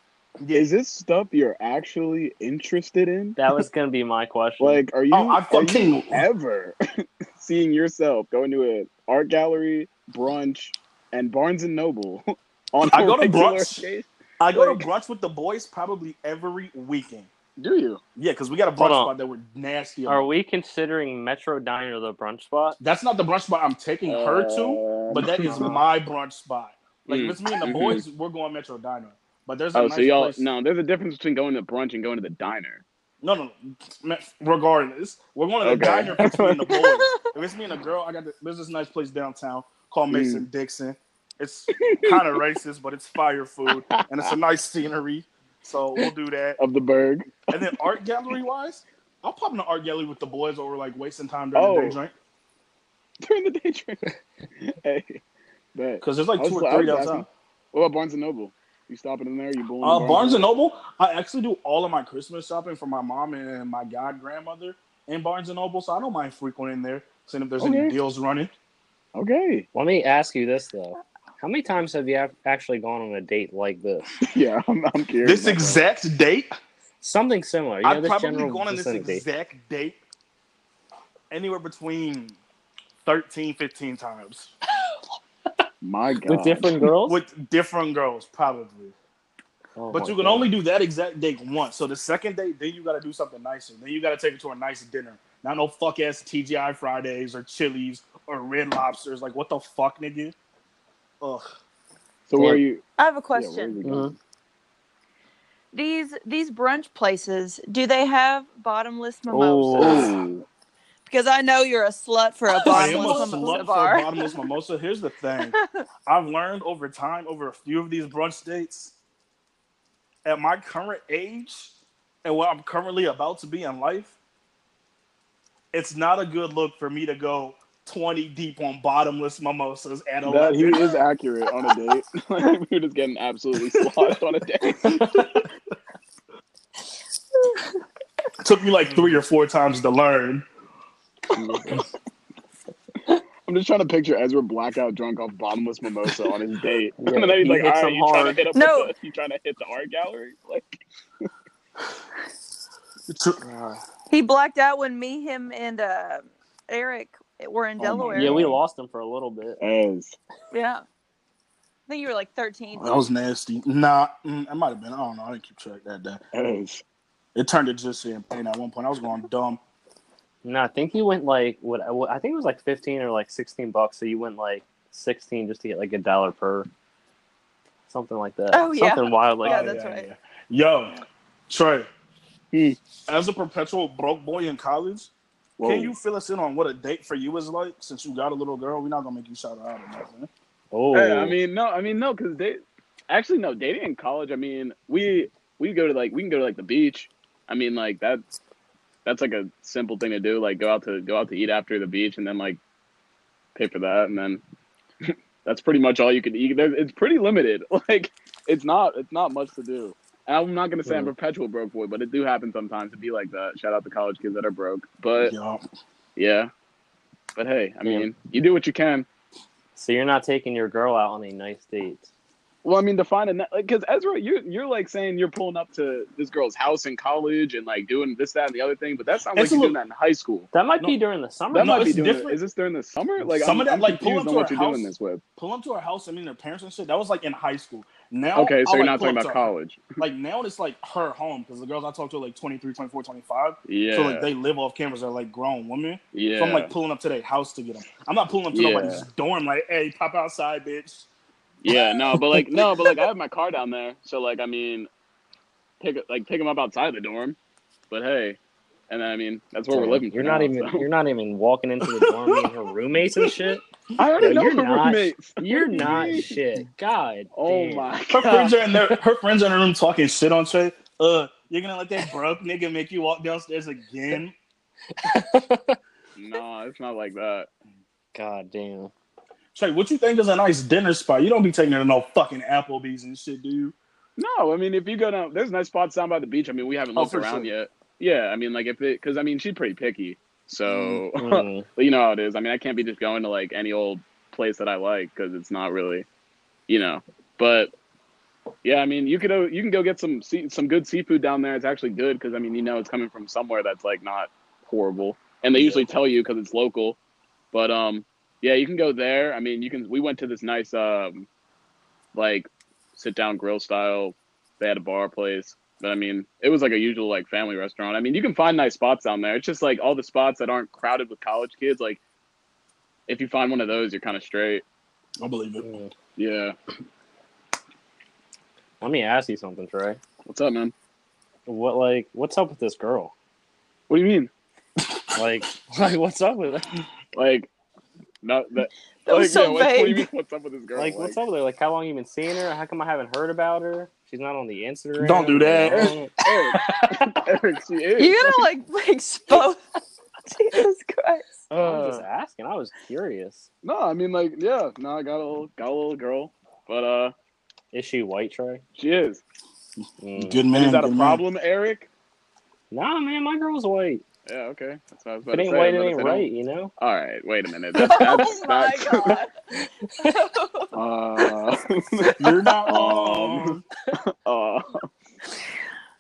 D: Is this stuff you're actually interested in?
A: That was gonna be my question.
D: Like, are you,
C: Oh, I
D: are
C: fucking-
D: you ever seeing yourself going to an art gallery, brunch, and Barnes and Noble on
C: I
D: a
C: go to brunch.
D: occasion?
C: I go
D: Like-
C: to brunch with the boys probably every weekend.
D: Do you?
C: Yeah, because we got a
A: Hold
C: brunch spot that we're nasty.
A: Are we considering Metro Diner the brunch spot?
C: That's not the brunch spot I'm taking her to,
D: Um,
C: but that is my brunch spot. Like if
D: Mm,
C: it's me and the
D: mhm.
C: boys, we're going Metro Diner. But there's a
D: Oh,
C: nice
D: so y'all
C: place.
D: no? There's a difference between going to brunch and going to the diner.
C: No, no, no. Regardless, we're going to the
D: Okay.
C: diner between the boys. If it's me and a girl, I got the, there's this nice place downtown called hmm. Mason Dixon. It's kind of racist, but it's fire food and it's a nice scenery. So we'll do that.
D: of the Berg.
C: And then art gallery wise, I'll pop in the art gallery with the boys or like wasting time during
D: Oh.
C: the day oh. drink
D: during the day drink. hey,
C: because there's like two or three
D: was
C: downtown.
D: asking. What about Barnes and Noble? You stopping in there? You bullying?
C: Uh, Barnes and Noble. I actually do all of my Christmas shopping for my mom and my god grandmother in Barnes and Noble, so I don't mind frequenting there, seeing if there's
D: Okay.
C: any deals running.
D: Okay.
A: Let me ask you this though: How many times have you actually gone on a date like this?
D: Yeah, I'm, I'm curious.
C: This
D: about that.
C: exact date,
A: Something similar. You know,
C: I've
A: this
C: probably
A: general
C: gone on this exact date anywhere between 13, 15 times
D: My God.
A: with different girls.
C: with different girls, probably.
A: Oh
C: But you can
A: God.
C: only do that exact date once. So the second date, then you got to do something nicer. Then you got to take her to a nice dinner. Not no fuck ass TGI Fridays or Chili's or Red Lobsters. Like what the fuck, nigga? Ugh.
D: So where are you?
B: I have a
D: Yeah, where are
B: question.
D: we going?
A: Mhm.
B: These these brunch places, do they have bottomless mimosas?
D: Oh,
B: Because I know you're a slut for a
C: I am a
B: bottomless mimosa
C: slut for a bottomless mimosa. Here's the thing. I've learned over time, over a few of these brunch dates, at my current age and what I'm currently about to be in life, it's not a good look for me to go 20 deep on bottomless mimosas at
D: that he is accurate on a date. like, we were just getting absolutely slaughtered on a date.
C: took me like three or four times to learn.
D: I'm just trying to picture Ezra blackout drunk off bottomless mimosa on his date,
A: Yeah,
D: and then he's
A: he
D: like, "All
A: hits
D: right,
A: them
D: you trying to hit up?
B: No.
D: the, you trying to hit the art gallery? Like,
A: Uh,
B: He blacked out when me, him, and uh, Eric were in
D: Oh
B: Delaware.
A: yeah, we lost him for a little bit.
D: Ez,
B: Yeah. I think you were like 13.
C: That was nasty. Nah, mm, it might have been. I don't know. I didn't keep track that day.
D: Ez.
C: It turned to just pain at one point. I was going dumb.
A: No, I think he went like what? what- I think it was like fifteen or like sixteen bucks. So you went like sixteen just to get like a dollar per, something like that.
B: Oh, yeah.
A: something wild like
B: Yeah,
A: that.
B: that's right.
C: Yo, Trey,
D: Hmm.
C: as a perpetual broke boy in college,
D: Whoa.
C: can you fill us in on what a date for you is like? Since you got a little girl, we're not gonna make you shout her out or nothing.
A: Oh,
D: Hey, I mean, no, I mean, no, because they actually no dating in college. I mean, we we go to like we can go to like the beach. I mean, like that. That's like a simple thing to do. Like go out to go out to eat after the beach, and then like pay for that, and then that's pretty much all you can eat. There's, it's pretty limited. Like it's not it's not much to do. And I'm not gonna say I'm a perpetual broke boy, but it do happen sometimes to be like that. Shout out to college kids that are broke, but
C: Yo,
D: yeah. But hey, I
A: Yeah.
D: mean, you do what you can.
A: so you're not taking your girl out on a nice date.
D: Well, I mean, define it because Ezra, you're you're like saying you're pulling up to this girl's house in college and like doing this, that, and the other thing. But that sounds
C: It's
D: like you're
C: little-
D: doing that in high school.
A: That might
C: No.
A: be during the summer.
D: That
C: No,
D: might be doing.
C: different.
D: Is this during the summer? Like,
C: Some
D: I'm,
C: of that,
D: I'm
C: like, pull
D: confused
C: up
D: on
C: to
D: what
C: her
D: you're doing
C: house.
D: this with.
C: pull up to our house. I mean, their parents and shit. That was like in high school. Now,
D: Okay, so
C: I'll,
D: you're
C: like,
D: not talking about
C: to her-
D: college.
C: Like now, it's like her home because the girls I talk to are like 23, 24, 25.
D: Yeah.
C: So like they live off campus. They're like grown women.
D: yeah.
C: So I'm like pulling up to their house to get them. I'm not pulling up to
D: Yeah.
C: nobody's dorm. Like, hey, pop outside, bitch.
D: Yeah. No, but like no, but like I have my car down there, so like I mean, pick like pick them up outside the dorm. But hey, and then I mean that's where we're living.
A: You're not
D: now,
A: even.
D: so.
A: You're not even walking into the dorm meeting her roommates and shit.
D: I already
A: Yo,
D: know
A: you're
D: the
A: not-
D: roommates.
A: You're
D: What do you
A: not shit. God.
D: Oh
A: damn.
D: my
C: Her friends are in there. Her friends are in the room talking shit on Trey. Uh, you're gonna let that broke nigga make you walk downstairs again?
D: No, it's not like that.
A: God damn.
C: Trey, what you think is a nice dinner spot? You don't be taking her to no fucking Applebee's and shit, do you?
D: No, I mean if you go down, there's nice spots down by the beach. I mean we haven't
C: Oh,
D: looked
C: for
D: around
C: sure.
D: yet. Yeah, I mean like if it, because I mean she's pretty picky, so
A: Mm.
D: you know how it is. I mean I can't be just going to like any old place that I like because it's not really, you know. But yeah, I mean you could you can go get some sea, some good seafood down there. It's actually good because I mean you know it's coming from somewhere that's like not horrible, and they usually tell you because it's local. But um, yeah, you can go there. I mean you can. We went to this nice um, like sit down grill style. They had a bar place. But I mean, it was like a usual like family restaurant. I mean, you can find nice spots down there. It's just like all the spots that aren't crowded with college kids. Like, if you find one of those, you're kind of straight.
C: I believe it.
A: Mm.
D: Yeah.
A: Let me ask you something, Trey.
D: What's up, man?
A: What like what's up with this girl?
D: What do you mean?
A: Like like what's up with it?
D: Like, no, that.
B: That
D: like,
B: was so
D: yeah, what, what do you
B: vague.
D: mean? What's up with this girl?
A: Like what's up with her? Like how long you been seeing her? How come I haven't heard about her? She's not on the Instagram.
C: Don't do that.
D: Eric, Eric, she is.
B: You gotta like expose. Jesus Christ.
A: I was
D: Uh,
A: just asking. I was curious.
D: no, I mean, like, yeah, no, I got a little, got a little girl, but uh,
A: Is she white, Trey?
D: she is.
A: Mm.
C: Good man.
D: is that a
C: good man.
D: problem, Eric?
A: Nah, man, my girl's white.
D: Yeah, okay. That's what I was about
A: it
D: to
A: ain't
D: say.
A: White, it ain't
D: to
A: right, you know?
D: All right, wait a minute. That's, that's,
B: oh my
D: that's,
B: god.
D: Uh,
C: You're not
D: Um,
C: wrong.
D: uh,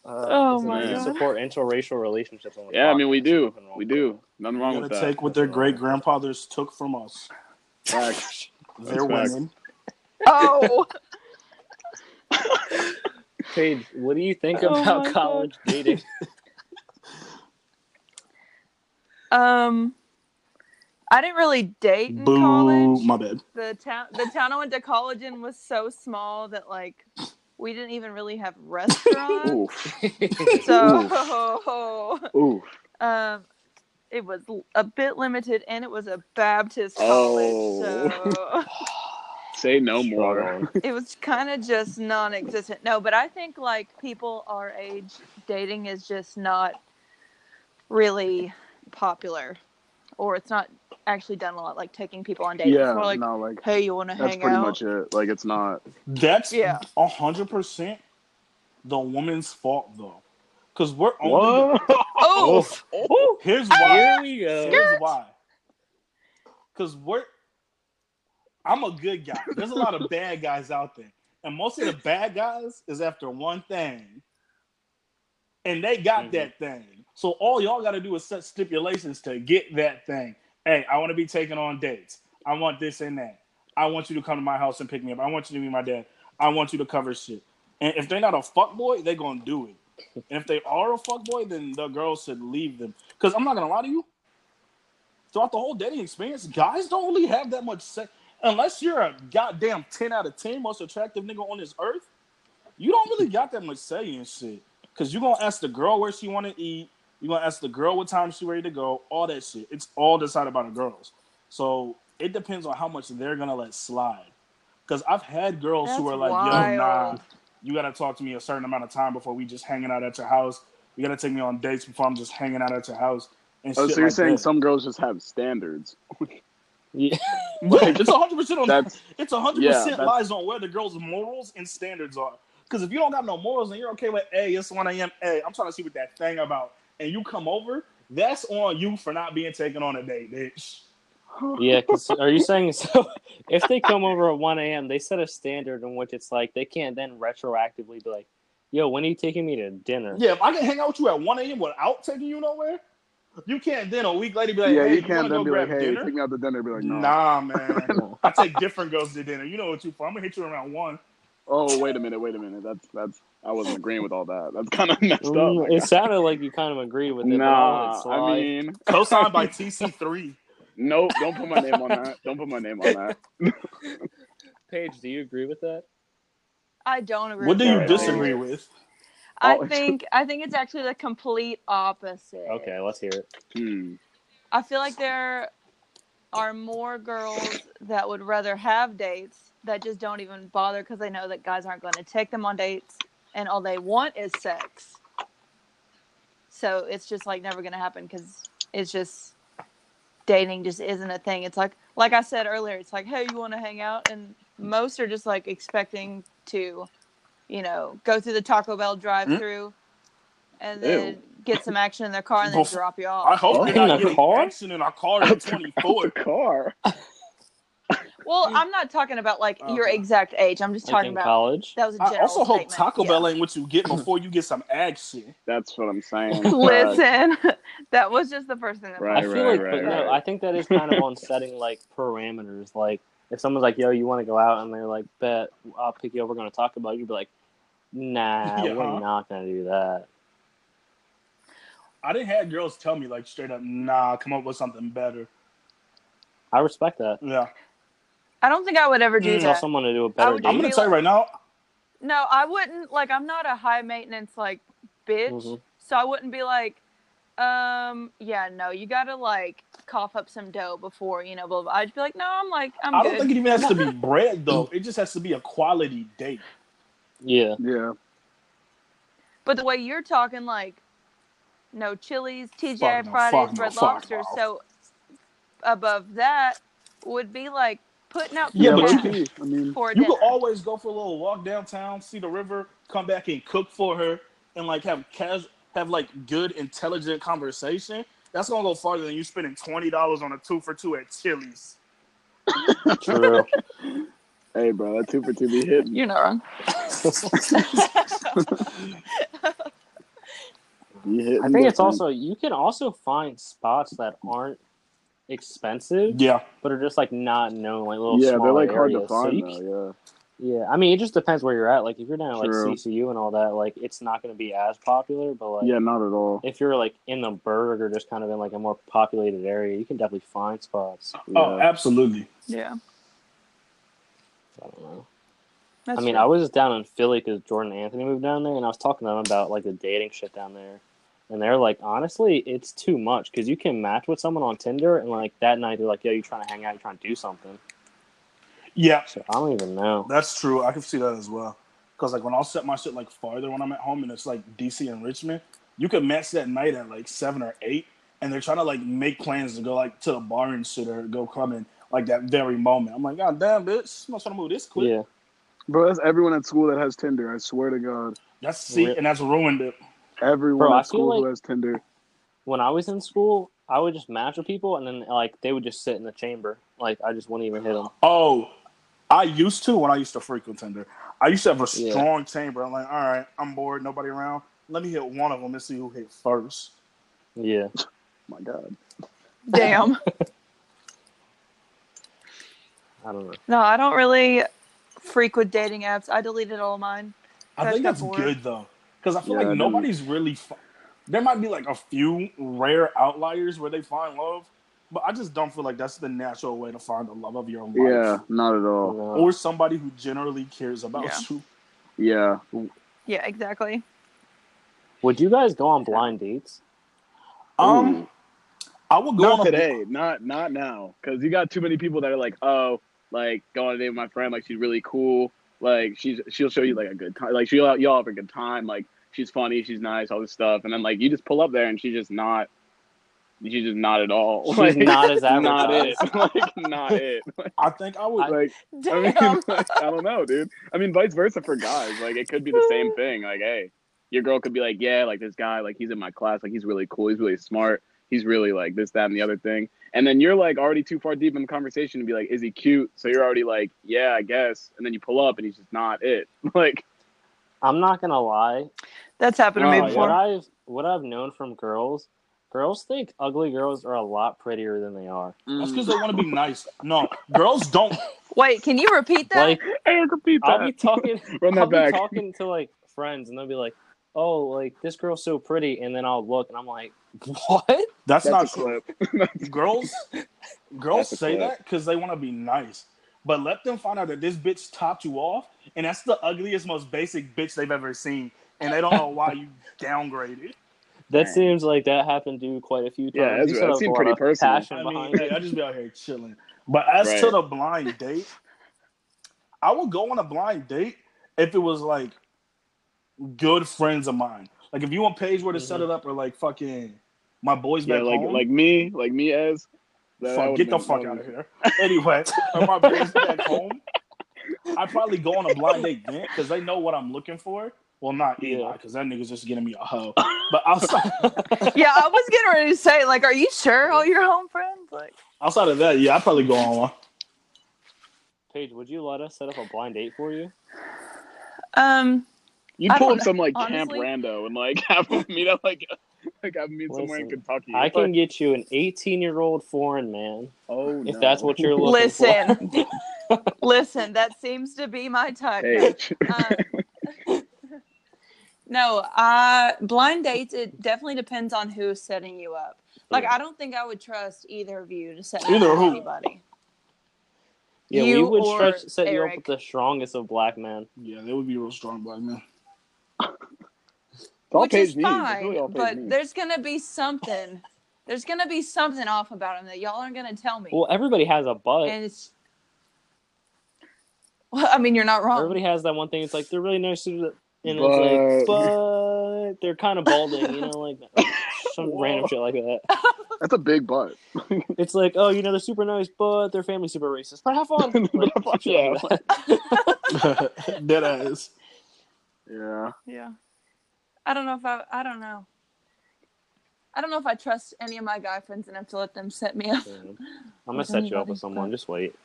A: Uh,
B: Oh
A: listen,
B: my
A: we
B: God.
A: support interracial relationships. On the
D: yeah, I mean, we do. We do. Nothing wrong
C: You
D: with
C: gotta
D: that.
C: take what their great grandfathers took from us.
D: Facts.
C: Their
D: facts.
C: women.
B: Oh.
A: it. Paige, what do you think
B: Oh
A: about
B: my God.
A: college dating?
B: Um, I didn't really date in
C: Boo.
B: college.
C: My bad.
B: The town, the town I went to college in was so small that like we didn't even really have restaurants. So,
D: Oof.
B: um, it was a bit limited, and it was a Baptist
D: Oh.
B: college, so
D: Say no more.
B: It was kind of just non-existent. No, but I think like people our age dating is just not really popular, or it's not actually done a lot. Like taking people on dates. It's
D: Yeah,
B: more like,
D: no, like
B: hey, you want to hang
D: that's
B: hang
D: pretty
B: out?
D: much it. Like it's not.
C: That's
B: Yeah.
C: a hundred percent the woman's fault though. Cause we're only
B: Oh,
A: Oh,
C: here's
A: here
C: why.
A: we go.
C: Here's why. Cause we're I'm a good guy. There's a lot of bad guys out there. And most of the bad guys is after one thing. And they got
A: Mhm.
C: that thing. So all y'all gotta do is set stipulations to get that thing. Hey, I want to be taken on dates. I want this and that. I want you to come to my house and pick me up. I want you to be my dad. I want you to cover shit. And if they're not a fuck boy, they're gonna do it. And if they are a fuck boy, then the girl should leave them. Because I'm not gonna lie to you. Throughout the whole dating experience, guys don't really have that much sex. Unless you're a goddamn 10 out of 10 most attractive nigga on this earth, you don't really got that much say in shit. Cause you're gonna ask the girl where she wanna eat, you're gonna ask the girl what time she ready to go, all that shit. It's all decided by the girls. So it depends on how much they're gonna let slide. Cause I've had girls who are like, yo, nah, you gotta talk to me a certain amount of time before we just hanging out at your house. You gotta take me on dates before I'm just hanging out at your house. And
D: Oh,
C: shit
D: so you're
C: like
D: saying
C: that.
D: some girls just have standards?
A: Yeah.
C: Right, it's hundred percent on
D: That's
C: it's hundred
D: yeah,
C: percent lies on where the girl's morals and standards are. Because if you don't got no morals and you're okay with, hey, it's one a.m. Hey, I'm trying to see what that thing about, and you come over, that's on you for not being taken on a date, bitch.
A: Yeah, 'cause are you saying so? If they come over at 1 a.m., they set a standard in which it's like they can't then retroactively be like, yo, when are you taking me to dinner?
C: Yeah, if I can hang out with you at one a.m. without taking you nowhere, you can't then a week later be like,
D: yeah,
C: hey,
D: you can't then be like, hey,
C: dinner?
D: take me out to dinner. Be like, no.
C: Nah, man. I take different girls to dinner. You know what you for? I'm gonna hit you around one.
D: Oh, wait a minute, wait a minute. That's that's. I wasn't agreeing with all that. That's kind of messed
A: Mm,
D: up.
A: it sounded like you kind of agreed with it. but I'll let it
D: Nah, I mean,
C: Co-signed by TC3.
D: nope. Don't put my name on that. Don't put my name on that.
A: Paige, do you agree with that?
B: I don't agree.
C: What do you
B: that.
C: disagree with?
B: I
D: Oh.
B: think I think it's actually the complete opposite.
A: Okay, let's hear it.
D: Hmm.
B: I feel like there are more girls that would rather have dates that just don't even bother because they know that guys aren't going to take them on dates and all they want is sex. So it's just like never going to happen because it's just dating just isn't a thing. It's like like I said earlier, it's like, hey, you want to hang out, and most are just like expecting to, you know, go through the Taco Bell drive-through, and then get some action in their car and then
C: Bef-
B: drop you off.
C: I hope
A: In
C: you're not
A: the
C: getting
A: car?
C: action in our car at 24.
D: car.
B: Well, I'm not talking about like your exact age. I'm just
A: Like
B: talking
A: in
B: about
A: college.
B: that was a general I
C: also hope
B: statement.
C: Taco
B: Yeah.
C: Bell ain't what you get before you get some action.
D: That's what I'm saying.
B: Listen, that was just the first thing that
D: Right,
A: I feel like,
D: right,
A: but no. I think that is kind of on setting like parameters. Like, if someone's like, "Yo, you want to go out?" and they're like, "Bet, I'll pick you up. We're going to talk about." it," You'd be like, "Nah,
C: Yeah.
A: we're not going to do that."
C: I didn't have girls tell me like straight up, nah, come up with something better.
A: I respect that.
C: Yeah,
B: I don't think I would ever do
C: Mm.
A: Tell
B: that.
A: someone to do a better.
B: would
A: date.
C: I'm gonna
B: feel
C: tell you right now.
B: No, I wouldn't. Like, I'm not a high maintenance like bitch,
A: Mhm.
B: so I wouldn't be like, um, yeah, no, you gotta like cough up some dough before you know. Blah, blah. I'd be like, no, I'm like, I'm
C: I
B: good.
C: don't think it even has to be bread though. It just has to be a quality date.
A: Yeah,
D: Yeah.
B: But the way you're talking, like, no chilies, TGI
C: Fuck
B: Fridays,
C: fuck no,
B: Red
C: fuck
B: Lobster.
C: no.
B: So above that would be like putting out
C: Yeah, but you can-
D: I mean,
C: You
B: dinner.
C: could always go for a little walk downtown, see the river, come back and cook for her, and like have cash, have like good, intelligent conversation. That's gonna go farther than you spending twenty dollars on a two for two at Chili's.
A: true.
D: hey, bro, that two for two be hitting.
B: You're not wrong.
A: I think it's also you can also find spots that aren't expensive,
C: Yeah,
A: but are just like not known, like little
D: yeah, they're
A: smaller
D: like hard
A: areas.
D: to find
A: so
D: though.
A: Yeah, I mean, it just depends where you're at. Like, if you're down at like
D: True.
A: CCU and all that, like, it's not going to be as popular. But like,
D: Yeah, yeah, not at all.
A: if you're like in the Burgh or just kind of in like a more populated area, you can definitely find spots.
C: oh,
D: Yeah.
C: absolutely.
B: Yeah.
A: I don't know.
B: That's
A: I mean,
B: true.
A: I was just down in Philly because Jordan Anthony moved down there, and I was talking to them about like the dating shit down there, and they're like, honestly, it's too much because you can match with someone on Tinder, and like that night they're like, yo, you trying to hang out, you trying to do something.
C: Yeah,
A: So I don't even know.
C: that's true. I can see that as well. Cause like when I'll set my shit like farther when I'm at home and it's like DC and Richmond, you can match that night at like seven or eight, and they're trying to like make plans to go like to the bar and shit or go clubbing like that very moment. I'm like, God damn, bitch, I'm not trying to move this quick.
A: Yeah,
D: Bro, that's everyone at school that has Tinder. I swear to God,
C: That's see,
A: Rip.
C: and that's ruined it.
D: Everyone
A: Bro,
D: at
A: feel
D: school who
A: like-
D: has Tinder.
A: when I was in school, I would just match with people, and then like they would just sit in the chamber, like I just wouldn't even hit them.
C: Oh, I used to when I used to frequent Tinder. I used to have a
A: Yeah.
C: strong chamber. I'm like, all right, I'm bored, nobody around. Let me hit one of them and see who hit first.
A: Yeah,
D: my God.
B: Damn.
A: I don't know.
B: no, I don't really frequent dating apps. I deleted all mine.
C: I
B: That's
C: think that's
B: bored.
C: good though, because I feel
D: Yeah,
C: like
D: I
C: nobody's really. Fu- there might be like a few rare outliers where they find love, but I just don't feel like that's the natural way to find the love of your life.
D: Yeah, not at all.
A: No.
C: Or somebody who generally cares about
B: Yeah.
C: you.
D: Yeah.
B: Yeah, exactly.
A: Would you guys go on blind dates?
C: Um,
D: Ooh.
C: I would go
D: not
C: on a
D: today, not not now, because you got too many people that are like, oh, like go on a date with my friend, like she's really cool, like she's she'll show you like a good time, like she'll y'all have a good time, like she's funny, she's nice, all this stuff, and then like you just pull up there and she's just not, she's just not at all.
A: She's
D: Like,
A: not as
D: not it, like not it.
C: I think I would.
D: Like I
B: Damn.
D: mean, like, I don't know, dude. I mean, vice versa for guys. Like, it could be the same thing. Like, hey, your girl could be like, yeah, like this guy, like he's in my class, like he's really cool, he's really smart, he's really like this, that, and the other thing. And then you're like already too far deep in the conversation to be like, is he cute? So you're already like, yeah, I guess. And then you pull up and he's just not it. Like,
A: I'm not gonna lie.
B: That's happened to me
D: Oh,
A: What
B: before.
A: I've what I've known from girls, girls think ugly girls are a lot prettier than they are.
C: That's
D: mm.
C: because they want to be nice. No, girls don't.
B: Wait, can you repeat that?
A: Like
D: hey, repeat that.
A: I'll be talking,
D: Run that
A: I'll
D: that
A: be talking to like friends, and they'll be like, "Oh, like this girl's so pretty," and then I'll look, and I'm like, "What?"
C: That's,
D: That's
C: not
D: a
C: true.
D: clip.
C: Girls, girls
D: That's
C: say
D: clip.
C: that because they want to be nice. But let them find out that this bitch topped you off, and that's the ugliest, most basic bitch they've ever seen, and they don't know why you downgraded.
A: That
D: Man.
A: seems like that happened to you quite a few times.
D: Yeah, that's-
A: said
D: that
A: there
D: seemed pretty personal.
C: I mean,
A: behind
C: hey. I just be out here chilling. But as to the blind date, I would go on a blind date if it was like good friends of mine. Like if you and Paige were to set
A: Mhm.
C: it up, or like fucking my boys
D: yeah,
C: back
D: like
C: home.
D: like me, like me as
C: Fuck, get the fuck
D: funny.
C: out of here. Anyway, on my base back home, I probably go on a blind date then because they know what I'm looking for. Well, not Eli,
A: Yeah.
C: because that nigga's just getting me a hoe. But outside,
B: yeah, I was getting ready to say, like, are you sure all your home friends? Like,
C: outside of that, yeah, I'd probably go on one.
A: Paige, would you let us set up a blind date for you?
B: um,
D: You pull up some like camp rando and like have them meet up like like have them meet somewhere in Kentucky.
A: I
D: It's
A: can get you an 18 year old foreign man
D: oh
A: if
D: no.
A: that's what you're looking for.
B: listen, listen, that seems to be my type. No. Um, no, uh, blind dates. It definitely depends on who's setting you up. Like,
A: Yeah.
B: I don't think I would trust either of you to set me
C: Either
B: up
C: who?
B: anybody.
A: Yeah, we
B: You
A: would
B: or
A: stretch, set you up with the strongest of black men.
C: Yeah, they would be real strong black men.
B: Which is
D: needs. It's
B: fine,
D: really
B: but
D: needs.
B: there's gonna be something. There's gonna be something off about him that y'all aren't gonna tell me.
A: Well, everybody has a butt.
B: and it's. Well, I mean, you're not wrong.
A: Everybody has that one thing. It's like they're really nice, and it's like, but they're kind of balding, you know, like some random shit like that.
D: That's a big butt.
A: It's like, oh, you know, they're super nice, but their family's super racist. But have fun. Like,
D: But have fun,
A: shit like.
C: Dead ass.
D: Yeah.
B: Yeah. I don't know if I. I don't know. I don't know if I trust any of my guy friends enough to let them set me up.
A: Yeah. I'm gonna set you up with someone. Just wait.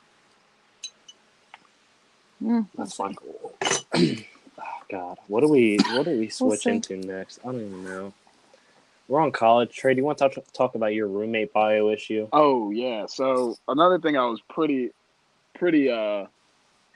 B: Mm,
A: That's fine. oh, God, what do we what do we switch
B: see.
A: into next? I don't even know. We're on college. trade. you want to talk, talk about your roommate bio issue?
D: Oh yeah. So another thing I was pretty, pretty uh,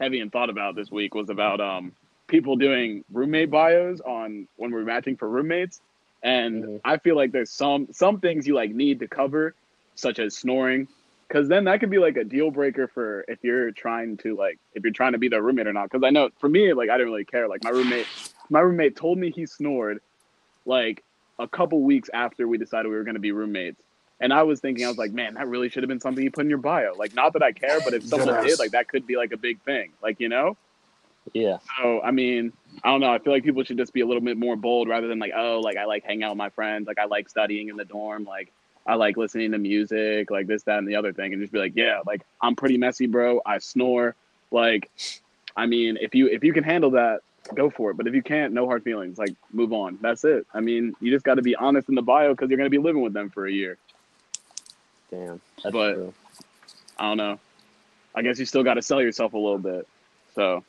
D: heavy in thought about this week was about um people doing roommate bios on when we're matching for roommates, and
A: Mhm.
D: I feel like there's some some things you like need to cover, such as snoring, because then that could be like a deal breaker for if you're trying to like if you're trying to be their roommate or not. Because I know for me, like I didn't really care. Like my roommate, my roommate told me he snored, like a couple weeks after we decided we were going to be roommates. And I was thinking, I was like, man, that really should have been something you put in your bio. Like, not that I care, but if someone
C: Yes.
D: did, like, that could be like a big thing. Like, you know?
A: Yeah.
D: So, I mean, I don't know. I feel like people should just be a little bit more bold rather than like, oh, like I like hanging out with my friends. Like, I like studying in the dorm. Like, I like listening to music. Like this, that, and the other thing. And just be like, yeah, like I'm pretty messy, bro. I snore. Like, I mean, if you if you can handle that, go for it. But if you can't, no hard feelings. Like, move on. That's it. I mean, you just got to be honest in the bio because you're gonna be living with them for a year.
A: Damn. That's
D: But-
A: true.
D: I don't know. I guess you still got to sell yourself a little bit. So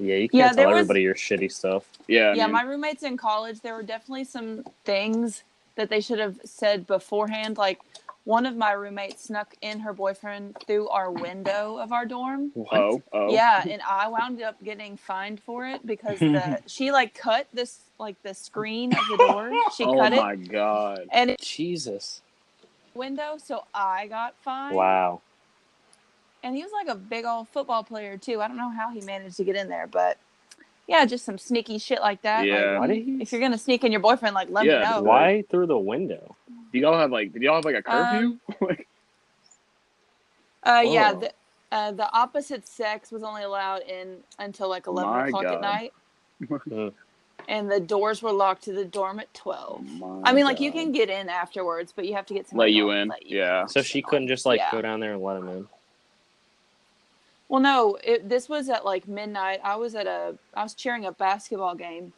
A: Yeah, you can't
B: Yeah,
A: tell
B: there was-
A: everybody your shitty stuff.
D: yeah, I
B: yeah,
D: mean,
B: my roommates in college, there were definitely some things that they should have said beforehand. Like one of my roommates snuck in her boyfriend through our window of our dorm.
D: oh oh
B: Yeah, and I wound up getting fined for it because the she like cut this like the screen of the door. She
D: oh
B: cut
D: my god.
B: and it
A: Jesus.
B: window, so I got fined.
A: Wow.
B: And he was like a big old football player too. I don't know how he managed to get in there, but yeah, just some sneaky shit like that. Like,
D: Yeah.
A: Why did he?
B: if you're gonna sneak in your boyfriend, like let
D: Yeah,
B: me know.
A: Why through the window?
D: Do y'all have like? Did y'all have like a curfew? like,
B: Uh, yeah, the, uh, the opposite sex was only allowed in until like eleven
D: My
B: o'clock
D: God.
B: at night, and the doors were locked to the dorm at twelve.
D: my
B: I mean, like you can get in afterwards, but you have to get
D: let you in.
B: let you in.
D: Yeah.
A: So she couldn't just like
B: Yeah.
A: go down there and let him in.
B: Well, no, it, this was at like midnight. I was at a, I was cheering a basketball game,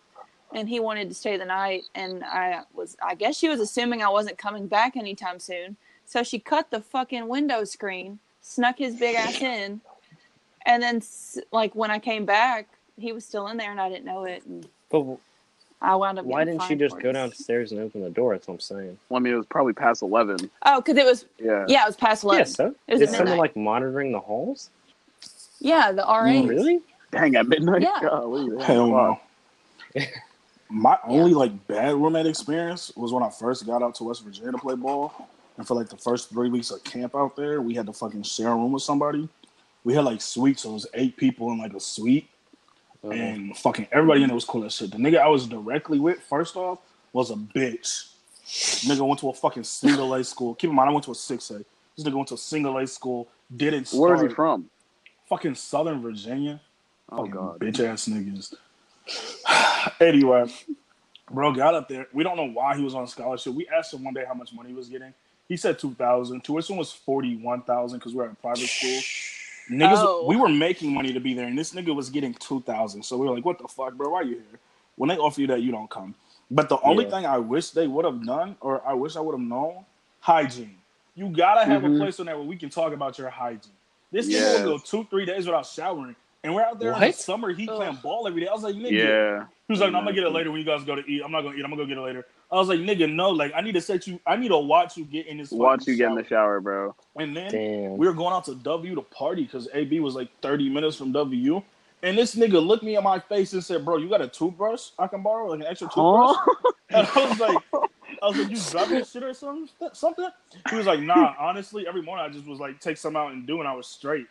B: and he wanted to stay the night, and I was, I guess she was assuming I wasn't coming back anytime soon, so she cut the fucking window screen, snuck his big ass in, and then like when I came back, he was still in there, and I didn't know it, and
A: But
B: I wound up.
A: why didn't she just
B: for
A: go downstairs and open the door? That's what I'm saying.
D: Well, I mean, it was probably past eleven.
B: Oh, because it was,
D: Yeah.
B: yeah, it was past eleven.
A: Yeah, so
B: It was
A: is someone like monitoring the halls?
B: Yeah, the RA.
A: Really?
D: Dang, at midnight.
B: Yeah.
D: Golly, yeah.
C: Hell
D: Wow.
C: no. My only like bad roommate experience was when I first got out to West Virginia to play ball, and for like the first three weeks of camp out there, we had to fucking share a room with somebody. We had like suites, so it was eight people in like a suite,
A: Uh-huh.
C: and fucking everybody in there was cool as shit. The nigga I was directly with, first off, was a bitch. Nigga went to a fucking single A school. Keep in mind, I went to a six A. This nigga went to a single A school. Didn't start.
D: Where is he from?
C: Fucking Southern Virginia.
D: Oh god.
C: bitch ass niggas. anyway, bro got up there. We don't know why he was on scholarship. We asked him one day how much money he was getting. He said two thousand. Tuition was forty one thousand because we're at a private school. Niggas,
B: Oh.
C: we were making money to be there, and this nigga was getting two thousand. So we were like, "What the fuck, bro? Why are you here?" When they offer you that, you don't come. But the only
A: Yeah.
C: thing I wish they would have done, or I wish I would have known, hygiene. You gotta have
A: Mhm.
C: a place on there where we can talk about your hygiene. This
D: Yes.
C: nigga will go two, three days without showering, and we're out there in the summer heat
B: Ugh.
C: playing ball every day. I was like, nigga.
D: Yeah.
C: He was like, no, I'm gonna get it mm-hmm. later when you guys go to eat. I'm not gonna eat. I'm gonna go get it later. I was like, nigga, no. Like, I need to set you. I need to watch you get in this.
D: Watch
C: fucking
D: you get in the
C: shower.
D: shower, bro.
C: And then
A: Damn.
C: we were going out to W to party because AB was like 30 minutes from W. And this nigga looked me in my face and said, "Bro, you got a toothbrush I can borrow, like an extra toothbrush?" And I was like, "I was like, you dropping shit or something? Something?" He was like, "Nah, honestly, every morning I just was like, take some out and do, and I was straight."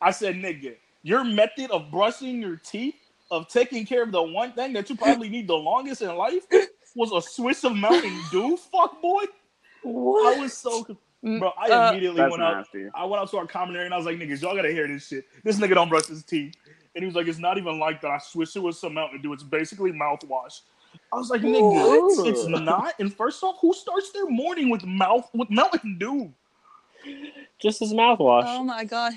C: I said, "Nigga, your method of brushing your teeth, of taking care of the one thing that you probably need the longest in life, was a Swiss of Mountain Dew, fuck boy." I was so, bro. I
B: Uh,
C: immediately
D: That's
C: went out.
D: nasty.
C: I went out to our common area and I was like, niggas, y'all gotta hear this shit. This nigga don't brush his teeth. And he was like, it's not even like that. I switched it with some Mountain Dew. It's basically mouthwash. I was like, nigga,
A: What?
C: it's not. And first off, who starts their morning with mouth with Mountain Dew?
A: Just his mouthwash.
B: Oh my god,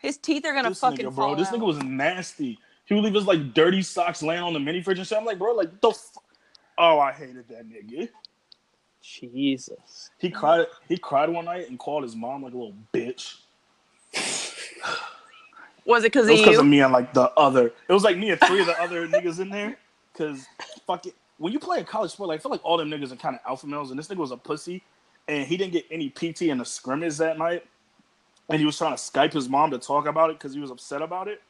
B: his teeth are gonna
C: This
B: fucking
C: nigga, bro.
B: fall
C: This
B: out.
C: nigga was nasty. He would leave his like dirty socks laying on the mini fridge and shit. I'm like, bro, like the. F-? Oh, I hated that nigga.
A: Jesus.
C: He cried. He cried one night and called his mom like a little bitch.
B: Was it because
C: It
B: of
C: was because of me and like the other. It was like me and three of the other niggas in there. Cause fuck it. When you play a college sport, like I feel like all them niggas are kind of alpha males, and this nigga was a pussy, and he didn't get any PT in the scrimmage that night, and he was trying to Skype his mom to talk about it because he was upset about it,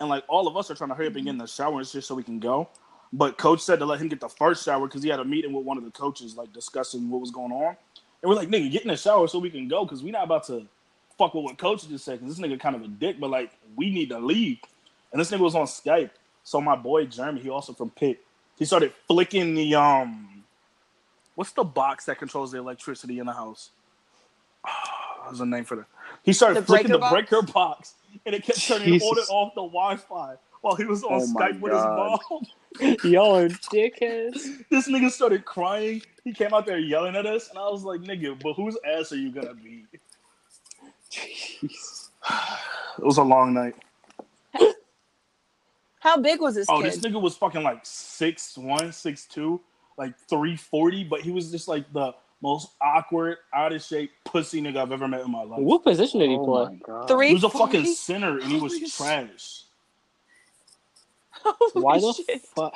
C: and like all of us are trying to hurry up and get in the shower and shit so we can go, but coach said to let him get the first shower because he had a meeting with one of the coaches like discussing what was going on, and we're like nigga get in the shower so we can go because we're not about to fuck with what coach just said because this nigga kind of a dick, but like we need to leave. And this nigga was on Skype. So my boy Jeremy, he also from Pitt, he started flicking the um what's the box that controls the electricity in the house? There's a name for that. He started
B: The
C: flicking the
B: breaker box?
C: breaker box and it kept turning
A: Jesus.
C: on and off the Wi-Fi while he was on
D: Oh
C: Skype with his mom.
A: Y'all are dickheads.
C: this nigga started crying. He came out there yelling at us, and I was like, nigga, but whose ass are you gonna beat?
A: Jeez.
C: It was a long night.
B: How big was this
C: Oh,
B: kid?
C: this nigga was fucking like six one, six two, like three forty, but he was just like the most awkward, out of shape pussy nigga I've ever met in my life.
A: What position did he
D: Oh
A: play?
B: Three
C: He was a fucking
B: 40?
C: center and he was
B: Holy
C: trash.
B: Holy
A: Why the
B: shit.
A: fuck?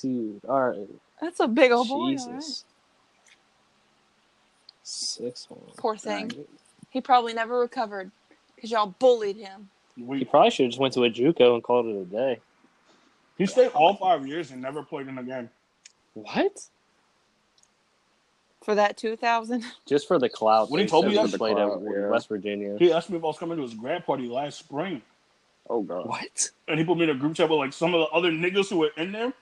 A: Dude, all right.
B: That's a big old boy. all right.
A: Jesus. Six one.
B: Poor thing. He probably never recovered because y'all bullied him.
A: He probably should have just went to a JUCO and called it a day.
C: he stayed all five years and never played in a game.
A: What?
B: For that 2000.
A: Just for the clout.
C: When he told me
A: said
C: that-
A: he played
D: For
A: at
D: yeah.
A: West Virginia.
C: He asked me if I was coming to his grad party last spring,
D: Oh god.
A: What?
C: and he put me in a group chat with like some of the other niggas who were in there.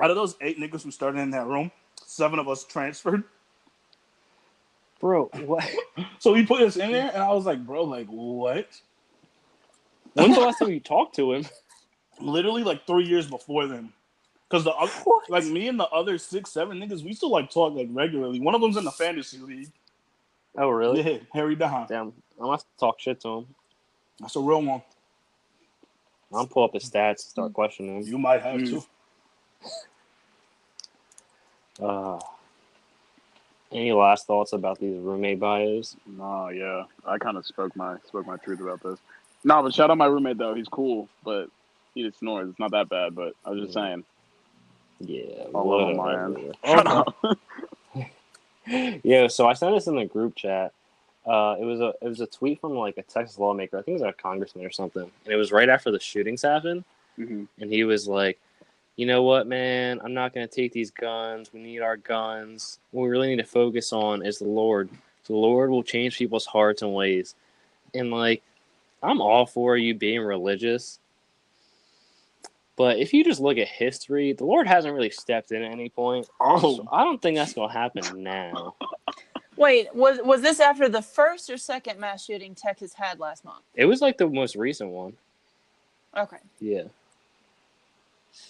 C: Out of those eight niggas who started in that room, seven of us transferred.
A: Bro, what?
C: So he put us in there, and I was like, bro, like what?
A: When's the last time you talked to him?
C: literally like three years before then. Because the other,
B: What?
C: like me and the other six, seven niggas, we still like talk like regularly. One of them's in the fantasy league.
A: Oh, really?
C: Yeah, Harry Dahan.
A: Damn. I'm gonna have to talk shit to him.
C: That's a real one.
A: I'll pull up his stats and start questioning him.
C: You might have
D: Mm.
C: to.
A: Uh, any last thoughts about these roommate bios?
D: No, yeah. I kind of spoke my spoke my truth about this. No, but shout out my roommate though. He's cool, but he just snores. It's not that bad, but I was just saying.
A: Yeah,
D: I'll let him
A: whatever.
D: land. Shut up.
A: Yeah, so I sent this in the group chat. Uh, it was a it was a tweet from like a Texas lawmaker. I think it was a congressman or something. And it was right after the shootings happened.
D: Mhm.
A: And he was like, "You know what, man? I'm not gonna take these guns. We need our guns. What we really need to focus on is the Lord. The Lord will change people's hearts and ways." And like, I'm all for you being religious. But if you just look at history, the Lord hasn't really stepped in at any point. Oh. So
C: Oh,
A: I don't think that's gonna happen now.
B: Wait, was was this after the first or second mass shooting Texas had last month?
A: It was like the most recent one.
B: Okay.
A: Yeah.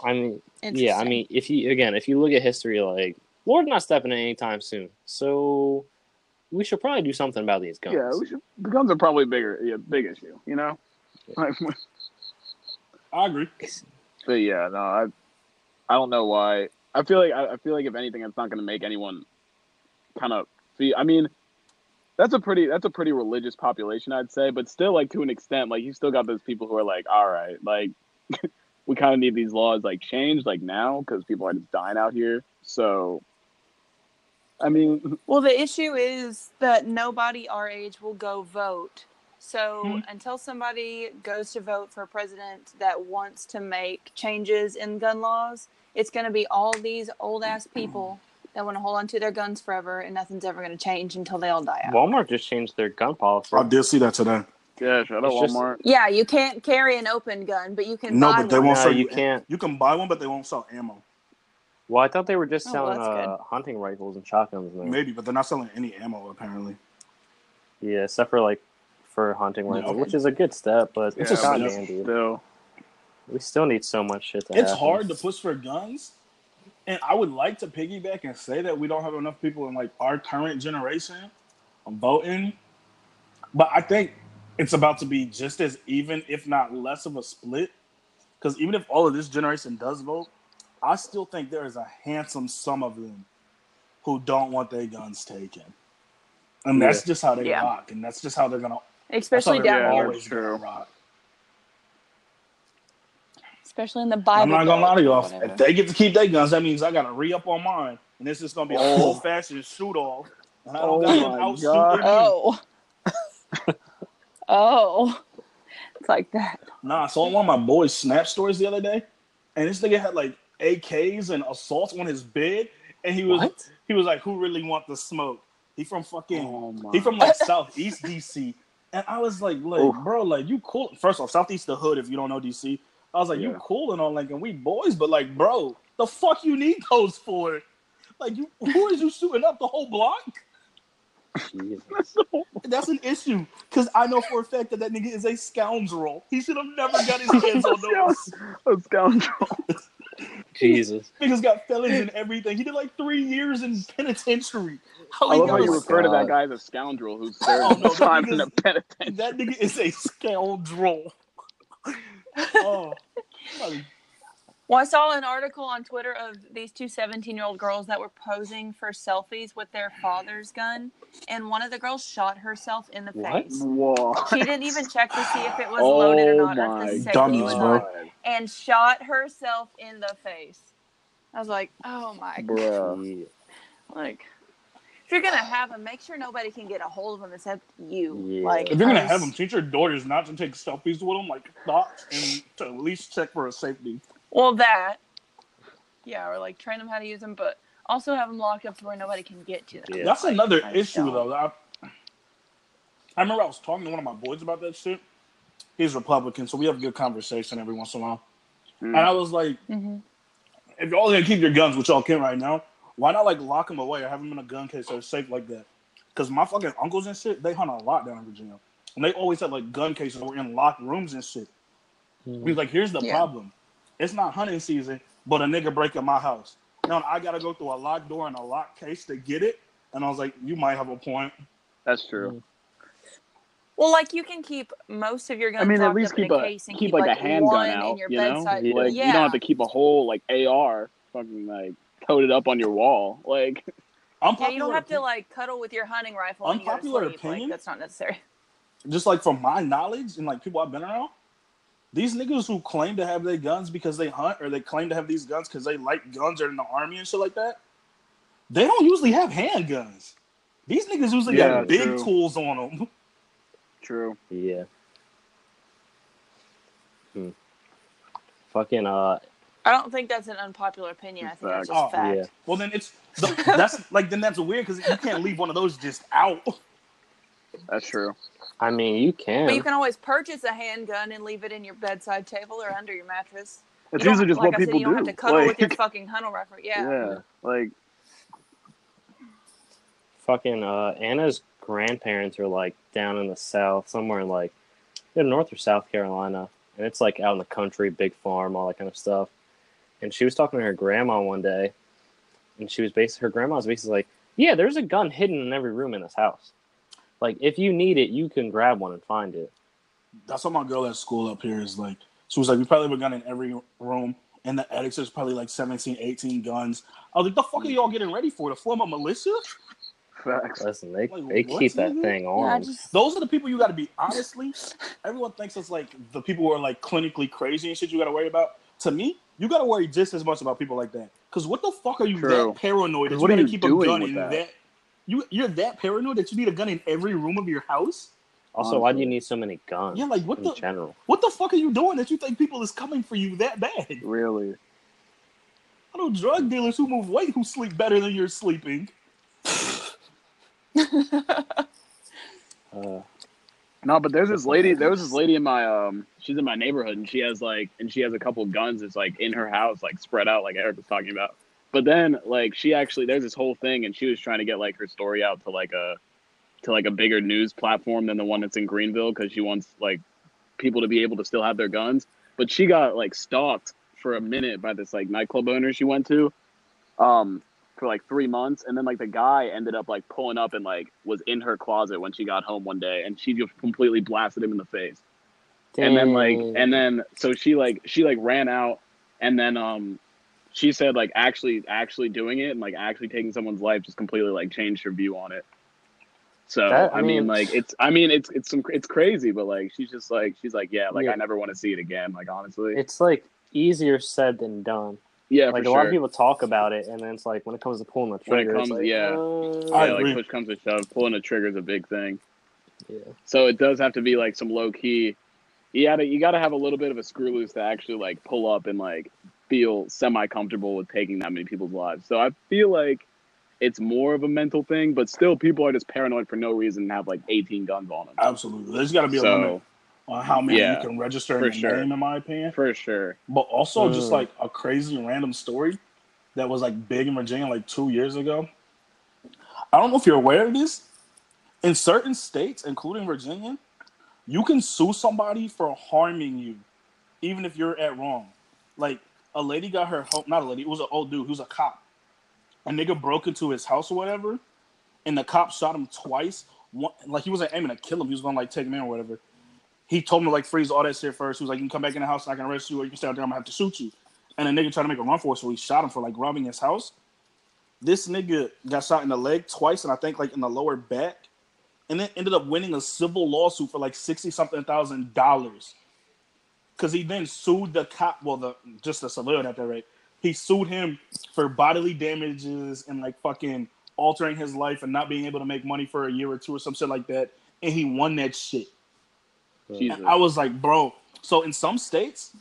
A: I mean, yeah. I mean, if you again, if you look at history, like Lord's not stepping in anytime soon. So we should probably do something about these guns.
D: Yeah, we should, the guns are probably bigger, yeah, big issue. You know. Like,
C: I agree.
D: but yeah, no, I, I don't know why. I feel like I, I feel like if anything, it's not going to make anyone kind of feel. I mean, that's a pretty that's a pretty religious population, I'd say, but still, like to an extent, like you still got those people who are like, all right, like we kind of need these laws like changed like now because people are just dying out here. So, I mean,
B: Well, the issue is that nobody our age will go vote. So
C: Hmm.
B: until somebody goes to vote for a president that wants to make changes in gun laws, it's going to be all these old ass people that want to hold on to their guns forever, and nothing's ever going to change until they all die out.
A: Walmart just changed their gun policy.
C: I did see that today.
D: Yeah, shout out
A: It's just-
D: Walmart.
B: yeah, you can't carry an open gun, but you can
C: No,
B: buy
C: but they
B: one.
C: won't
A: No,
C: sell
A: you can't.
C: You can buy one, but they won't sell ammo.
A: Well, I thought they were just
B: Oh,
A: selling
B: well,
A: uh, hunting rifles and shotguns now.
C: Maybe, but they're not selling any ammo apparently.
A: Yeah, except for like for hunting
C: Yeah.
A: rifles, which is a good step, but
C: It's
A: it's
C: a
A: not
C: step.
A: handy.
D: Still,
A: We still need so much shit to
C: It's
A: happen.
C: hard to push for guns, and I would like to piggyback and say that we don't have enough people in like our current generation voting, but I think it's about to be just as even, if not less of a split. Because even if all of this generation does vote, I still think there is a handsome sum of them who don't want their guns taken, and that's just how they
B: Yeah.
C: rock, and that's just how they're gonna.
B: especially
C: that's how they're
B: down here,
C: always gonna
D: True.
C: rock.
B: especially in the Bible.
C: I'm not gonna lie to
B: Belt
C: y'all.
B: whatever.
C: If they get to keep their guns, that means I gotta re up on mine, and this is gonna be a
D: Oh.
C: full fashioned shoot off. And I don't
D: Oh
C: got them
D: my
C: out
D: God.
B: Oh. oh. It's like that.
C: Nah, I saw one of my boys' snap stories the other day, and this nigga had like AKs and assaults on his bed, and he was
A: What?
C: he was like, "Who really want the smoke?" He from fucking
D: oh
C: he from like southeast DC, and I was like, like
D: Oof.
C: bro, like you cool. First off, southeast the hood. If you don't know DC, I was like, you
D: Yeah.
C: cool and all, like, and we boys, but like, bro, the fuck you need those for? Like, you who is you shooting up the whole block?
A: Jesus.
C: That's an issue because I know for a fact that that nigga is a scoundrel. He should have never got his hands on those.
D: a scoundrel.
A: Jesus.
C: Niggas got felons and everything. He did like three years in penitentiary. How
D: I
C: he
D: love how you
C: a-
D: refer to that guy as a scoundrel who
C: Oh,
D: served
C: no, that
D: time in a penitentiary.
C: That nigga is a scoundrel. oh, like,
B: Well, I saw an article on Twitter of these two 17 year old girls that were posing for selfies with their father's gun, and one of the girls shot herself in the
A: What?
B: face.
D: Whoa.
B: She didn't even check to see if it was loaded or
D: Oh
B: not, or
D: my
B: if the safety
C: dummies,
B: was
C: bro.
B: on, and shot herself in the face. I was like, oh my god.
D: Bruh.
A: Yeah.
B: Like, if you're gonna have them, make sure nobody can get a hold of them except you.
A: Yeah.
B: Like,
C: if you're gonna have them, teach your daughters not to take selfies with them, like thoughts, and to at least check for a safety.
B: Well, that. Yeah, or like train them how to use them, but also have them locked up to where nobody can get to them.
A: Yeah.
C: That's
B: Like,
C: another
B: I
C: issue,
B: don't.
C: though. I, I remember I was talking to one of my boys about that shit. He's Republican, so we have a good conversation every once in a while.
D: Mm.
C: And I was like,
B: hmm
C: if y'all gonna keep your guns, which y'all can right now, why not like lock them away or have them in a gun case so it's safe like that? Because my fucking uncles and shit, they hunt a lot down in Virginia, and they always had like gun cases that were in locked rooms and shit. He's like, here's the
B: Yeah.
C: problem: it's not hunting season, but a nigga breaking my house. Now I gotta go through a locked door and a locked case to get it. And I was like, you might have a point.
D: That's true. Mm.
B: Well, like you can keep most of your guns
D: I mean, at least keep
B: a
D: a
B: case and
D: keep,
B: keep,
D: like,
B: like,
D: a handgun out.
B: in your
D: you know.
A: Yeah.
D: like
B: yeah.
D: you don't have to keep a whole like AR fucking like toted up on your wall. Like,
C: Unpopular
B: Yeah, you don't have to like cuddle with your hunting rifle when you
C: Unpopular opinion?
B: Like that's not necessary.
C: just like from my knowledge and like people I've been around, these niggas who claim to have their guns because they hunt or they claim to have these guns because they like guns or in the army and shit like that, they don't usually have handguns. These niggas usually
D: Yeah,
C: have big
D: true.
C: tools on them.
D: true.
A: Yeah. Hmm. Fucking uh
B: I don't think that's an unpopular opinion. I think that's
D: Fact.
B: just fact.
A: yeah.
C: Well, then it's the, that's like then that's weird because you can't leave one of those just out.
D: That's true.
A: I mean you can.
B: But you can always purchase a handgun and leave it in your bedside table or under your mattress.
D: It's
B: You
D: usually just
B: like
D: what
B: I said,
D: people
B: you don't have to cuddle
D: like,
B: with your fucking hunting rifle. Yeah.
D: yeah, like
A: fucking uh Anna's grandparents are like down in the south, somewhere in like either North or South Carolina. And it's like out in the country, big farm, all that kind of stuff. And she was talking to her grandma one day and she was basically her grandma was basically like, "Yeah, there's a gun hidden in every room in this house. Like if you need it, you can grab one and find it."
C: That's what my girl at school up here is like. She was like, we probably have a gun in every room. In the attics, there's probably like 17, 18 guns. I was like, the fuck are y'all getting ready for? To form a militia?
D: Facts.
A: Listen, they
C: Like,
A: they keep that
C: nigga?
A: thing
B: Yeah,
A: on.
B: just
C: Those are the people you got to be. Honestly, everyone thinks it's like the people who are like clinically crazy and shit you got to worry about. To me, you got to worry just as much about people like that. Because what the fuck are you
D: True.
C: that paranoid that
D: 'Cause
C: you
D: what are you
C: keep a
D: doing
C: gun
D: with
C: in
D: that?
C: that? You you're that paranoid that you need a gun in every room of your house?
A: Also, why do you need so many guns?
C: Yeah, like what
A: in
C: the
A: general.
C: what the fuck are you doing that you think people is coming for you that bad?
D: Really.
C: I know drug dealers who move weight who sleep better than you're sleeping.
A: Uh,
D: No, but there's this lady. There was this lady in my um. She's in my neighborhood, and she has like, and she has a couple guns. That's like in her house, like spread out, like Eric was talking about. But then, like, she actually there's this whole thing, and she was trying to get like her story out to like a, to like a bigger news platform than the one that's in Greenville, because she wants like people to be able to still have their guns. But she got like stalked for a minute by this like nightclub owner she went to, um, for like three months, and then like the guy ended up like pulling up and like was in her closet when she got home one day, and she just completely blasted him in the face. And then like, and then so she like she like ran out, and then um, she said like actually actually doing it and like actually taking someone's life just completely like changed her view on it. So
A: That-
D: I,
A: I
D: mean,
A: mean-
D: like it's I mean it's it's some it's crazy, but like she's just like she's like yeah like
A: Yeah.
D: I never want to see it again. Like honestly,
A: it's like easier said than done.
D: yeah,
A: like
D: for
A: a lot of people talk about it, and then it's like when it comes to pulling the
D: When it
A: trigger, it's
D: comes-
A: like,
D: yeah.
A: uh,
C: I
D: yeah,
C: agree.
D: like push comes to shove, pulling a trigger is a big thing.
A: yeah.
D: So it does have to be like some low key. You gotta you gotta have a little bit of a screw loose to actually like pull up and like feel semi comfortable with taking that many people's lives. So I feel like it's more of a mental thing, but still people are just paranoid for no reason and have like 18 guns on them.
C: Absolutely, there's got to be a limit on how many
D: yeah,
C: you can register
D: for
C: in your
D: sure.
C: name, in my opinion.
D: for sure.
C: But also, just
A: Mm.
C: like a crazy random story that was like big in Virginia like two years ago. I don't know if you're aware of this. In certain states, including Virginia, you can sue somebody for harming you, even if you're at wrong. Like a lady got her home, not a lady, it was an old dude, he was a cop. A nigga broke into his house or whatever, and the cop shot him twice. One, like he wasn't aiming to kill him, he was gonna like take him in or whatever he told me to like freeze all that shit first. He was like, "You can come back in the house, I can arrest you, or you can stay out there. I'm gonna have to shoot you." And the nigga tried to make a run for it, so he shot him for like robbing his house. This nigga got shot in the leg twice, and I think like in the lower back, and then ended up winning a civil lawsuit for like sixty something thousand dollars. Because he then sued the cop, well, the just the civilian at that rate. He sued him for bodily damages and like fucking altering his life and not being able to make money for a year or two or some shit like that. And he won that shit. I was like, bro. So in some states,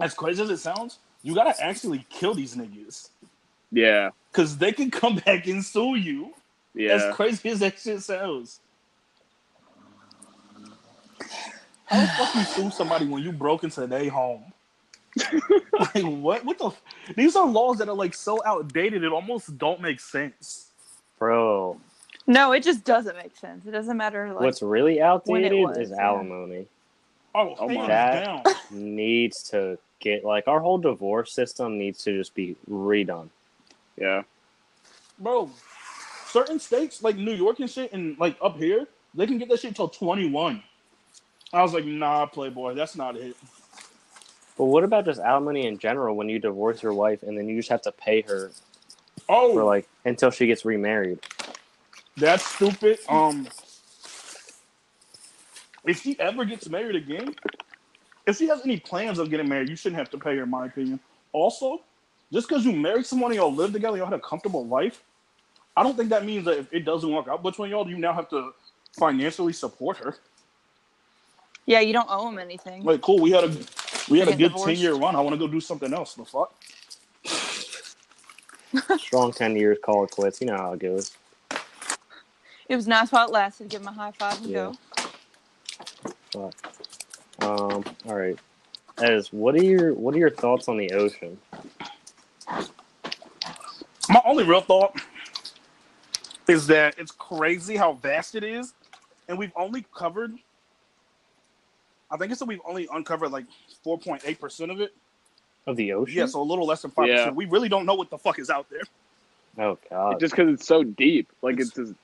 C: as crazy as it sounds, you gotta actually kill these niggas
D: Yeah.
C: because they can come back and sue you.
D: Yeah.
C: As crazy as that shit sounds. How the fuck you sue somebody when you broke into their home? like what? What the? F- These are laws that are like so outdated. It almost don't make sense.
A: bro.
B: no, it just doesn't make sense. It doesn't matter. Like,
A: What's really outdated
B: was,
A: is
B: yeah.
A: alimony.
C: Oh,
D: Oh my.
A: That-
C: down.
A: Needs to get like our whole divorce system needs to just be redone.
D: yeah.
C: bro. Certain states like New York and shit, and like up here, they can get that shit till twenty one. I was like, nah, Playboy, that's not it.
A: But what about just alimony in general when you divorce your wife and then you just have to pay her
C: Oh,
A: for like until she gets remarried?
C: that's stupid. Um, if she ever gets married again, if she has any plans of getting married, you shouldn't have to pay her, in my opinion. Also, just because you married someone and y'all live together, y'all had a comfortable life, I don't think that means that if it doesn't work out between y'all, you now have to financially support her.
B: Yeah, you don't owe him anything.
C: Like, cool, we had a we had a good ten year run. I want to go do something else. The fuck?
A: Strong ten years, call it quits. You know how it goes.
B: It was nice while it lasted. Give him a high five and
A: Yeah.
B: go.
A: Um, all right. As what are your what are your thoughts on the ocean?
C: My only real thought is that it's crazy how vast it is, and we've only covered. I think it's that we've only uncovered like four point eight percent of it.
A: Of the ocean?
C: Yeah, so a little less than five
D: Yeah.
C: percent. We really don't know what the fuck is out there.
A: Oh god.
D: just because it's so deep. Like
C: It's-
D: it's just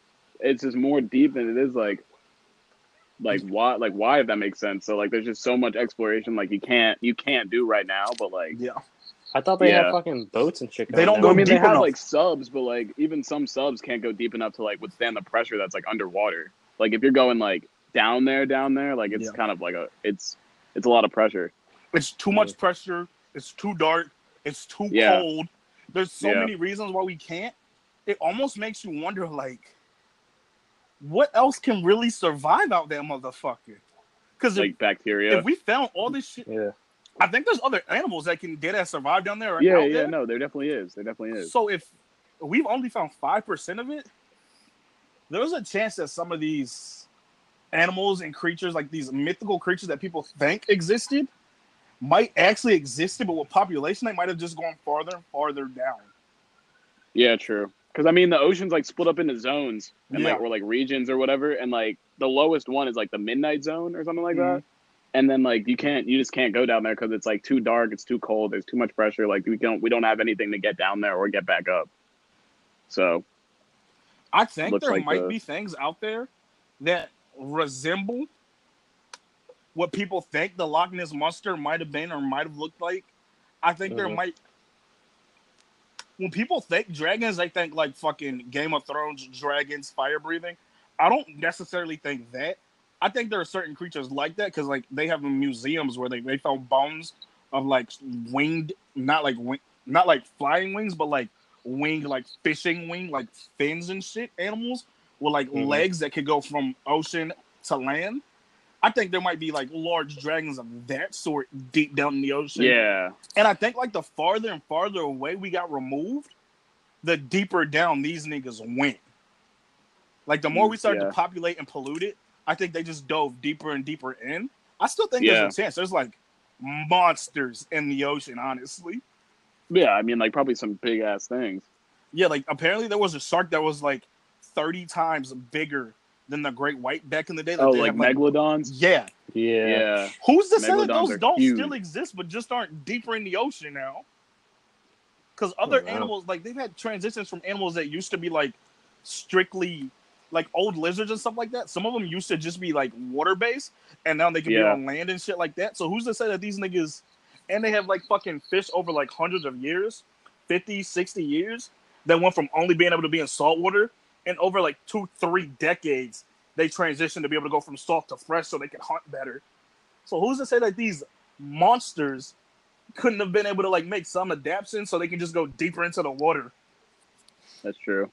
D: it's just more deep than it is like like why like why if that makes sense. So like there's just so much exploration like you can't you can't do right now, but like
C: Yeah.
A: I thought they had fucking boats and shit.
C: They don't
D: go I
C: go
D: mean they have
C: enough.
D: like subs, but like even some subs can't go deep enough to like withstand the pressure that's like underwater. Like if you're going like down there, down there, like it's
C: Yeah.
D: kind of like a it's it's a lot of pressure.
C: It's too much pressure. It's too dark. It's too
D: Yeah.
C: cold. There's so
D: Yeah.
C: many reasons why we can't. It almost makes you wonder, like, what else can really survive out there, motherfucker? Because if,
D: bacteria.
C: if we found all this shit,
A: Yeah.
C: I think there's other animals that can dead ass survive down there. Or
D: yeah,
C: out
D: yeah,
C: there.
D: no, there definitely is. There definitely is.
C: So if we've only found five percent of it, there's a chance that some of these animals and creatures, like these mythical creatures that people think existed, might actually existed, but with population, they might have just gone farther and farther down.
D: Yeah, true. Because I mean, the ocean's like split up into zones and like or like regions or whatever, and like the lowest one is like the midnight zone or something like
C: Mhm.
D: that. And then like you can't, you just can't go down there because it's like too dark, it's too cold, there's too much pressure. Like we don't, we don't have anything to get down there or get back up. So
C: I think there
D: like
C: might
D: the-
C: be things out there that resemble what people think the Loch Ness monster might have been or might have looked like. I think there
A: Mhm.
C: might. When people think dragons, they think like fucking Game of Thrones dragons, fire breathing. I don't necessarily think that. I think there are certain creatures like that because like they have museums where they, they found bones of like winged, not like wing, not like flying wings, but like winged like fishing wing, like fins and shit animals with like
A: Mhm.
C: legs that could go from ocean to land. I think there might be like large dragons of that sort deep down in the ocean.
D: yeah,
C: And I think like the farther and farther away we got removed, the deeper down these niggas went. Like the more we started
D: Yeah.
C: to populate and pollute it, I think they just dove deeper and deeper in. I still think
D: Yeah.
C: there's a chance. There's like monsters in the ocean, honestly.
D: yeah. I mean, like probably some big ass things.
C: Yeah, like apparently there was a shark that was like 30 times bigger than the great white back in the day.
D: Oh,
C: they
D: like
C: have,
D: megalodons.
C: yeah.
A: Yeah.
D: Yeah,
C: Who's to say that those don't
D: huge.
C: still exist, but just aren't deeper in the ocean now? Because oh, other
A: wow.
C: animals, like they've had transitions from animals that used to be like strictly like old lizards and stuff like that. Some of them used to just be like water based, and now they can be on land and shit like that. So who's to say that these niggas, and they have like fucking fish over like hundreds of years, 50, 60 years, that went from only being able to be in salt water, and over like two, three decades, they transitioned to be able to go from salt to fresh so they can hunt better. So who's to say that these monsters couldn't have been able to like make some adaptation so they can just go deeper into the water?
D: that's true.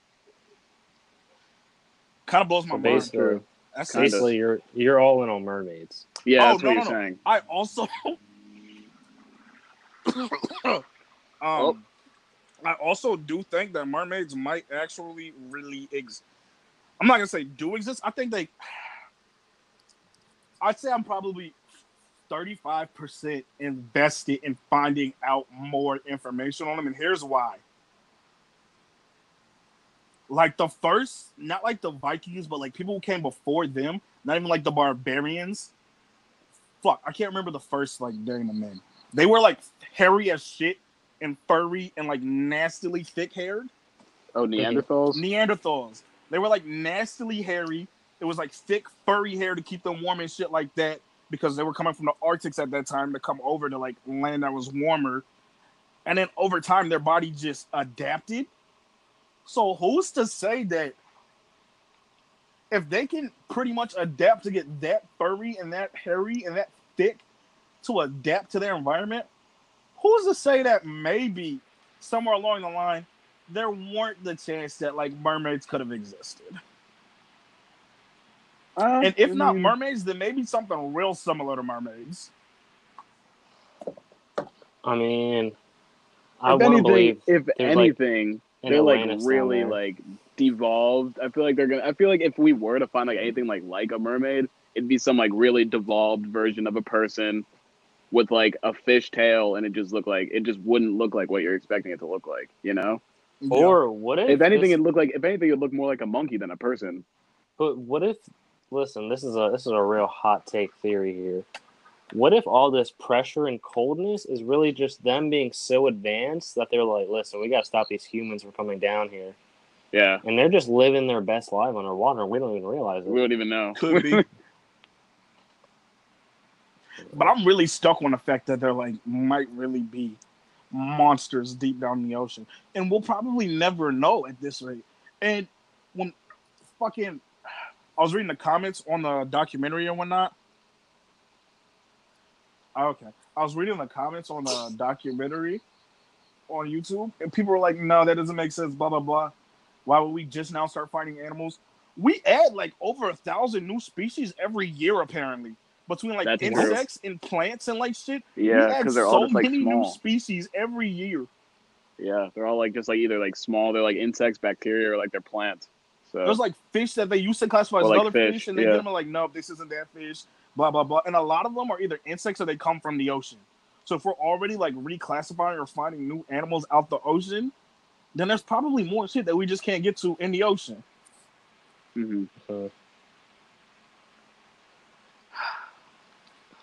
C: Kind of blows my
A: So
C: mind.
A: basically,
C: That's
D: Kinda.
A: basically you're you're all in on mermaids.
D: Yeah,
C: Oh,
D: that's what you're
C: no, no.
D: saying.
C: I also um
D: Oh.
C: I also do think that mermaids might actually really exist. I'm not gonna say do exist. I think they I'd say I'm probably 35% invested in finding out more information on them, and here's why. Like the first, not like the Vikings, but like people who came before them, not even like the barbarians. Fuck, I can't remember the first like name of men. They were like hairy as shit and furry and like nastily thick haired.
D: Oh, Neanderthals.
C: Neanderthals. They were like nastily hairy. It was like thick, furry hair to keep them warm and shit like that because they were coming from the Arctics at that time to come over to like land that was warmer. And then over time, their body just adapted. So who's to say that if they can pretty much adapt to get that furry and that hairy and that thick to adapt to their environment, who's to say that maybe somewhere along the line there weren't the chance that like mermaids could have existed.
D: Uh,
C: And if
D: I
C: not mermaids, then maybe something real similar to mermaids.
A: I mean, I
D: if
A: want to
D: anything,
A: believe
D: if
A: there's, like,
D: anything, they're like
A: Atlantis down
D: really
A: there.
D: like devolved. I feel like they're gonna. I feel like if we were to find like anything like like a mermaid, it'd be some like really devolved version of a person with like a fish tail, and it just look like it just wouldn't look like what you're expecting it to look like. You know,
A: Or what if,
D: if anything,
A: this-
D: it look like if anything, it'd look more like a monkey than a person.
A: but what if? Listen, this is a this is a real hot take theory here. what if all this pressure and coldness is really just them being so advanced that they're like, listen, we got to stop these humans from coming down here,
D: Yeah,
A: and they're just living their best life underwater, and we don't even realize it.
D: we
A: it.
D: don't even know.
C: Could be. but I'm really stuck on the fact that there like might really be monsters deep down in the ocean, and we'll probably never know at this rate. And when fucking, I was reading the comments on the documentary and whatnot. Okay, I was reading the comments on the documentary on YouTube, and people were like, "No, that doesn't make sense." Blah blah blah. Why would we just now start finding animals? We add like over a thousand new species every year, apparently, between like
D: That's true.
C: insects and plants and like shit. we
D: Yeah,
C: add
D: because they're
C: so
D: all just like
C: many new species every year.
D: Yeah, they're all like just like either like small, they're like insects, bacteria, or like they're plants. So
C: There's like fish that they used to classify as
D: like,
C: other fish,
D: fish,
C: and they
D: yeah.
C: them are like, nope, this isn't that fish. Blah blah blah. And a lot of them are either insects or they come from the ocean. So if we're already like reclassifying or finding new animals out the ocean, then there's probably more shit that we just can't get to in the ocean.
D: mhm.
A: So,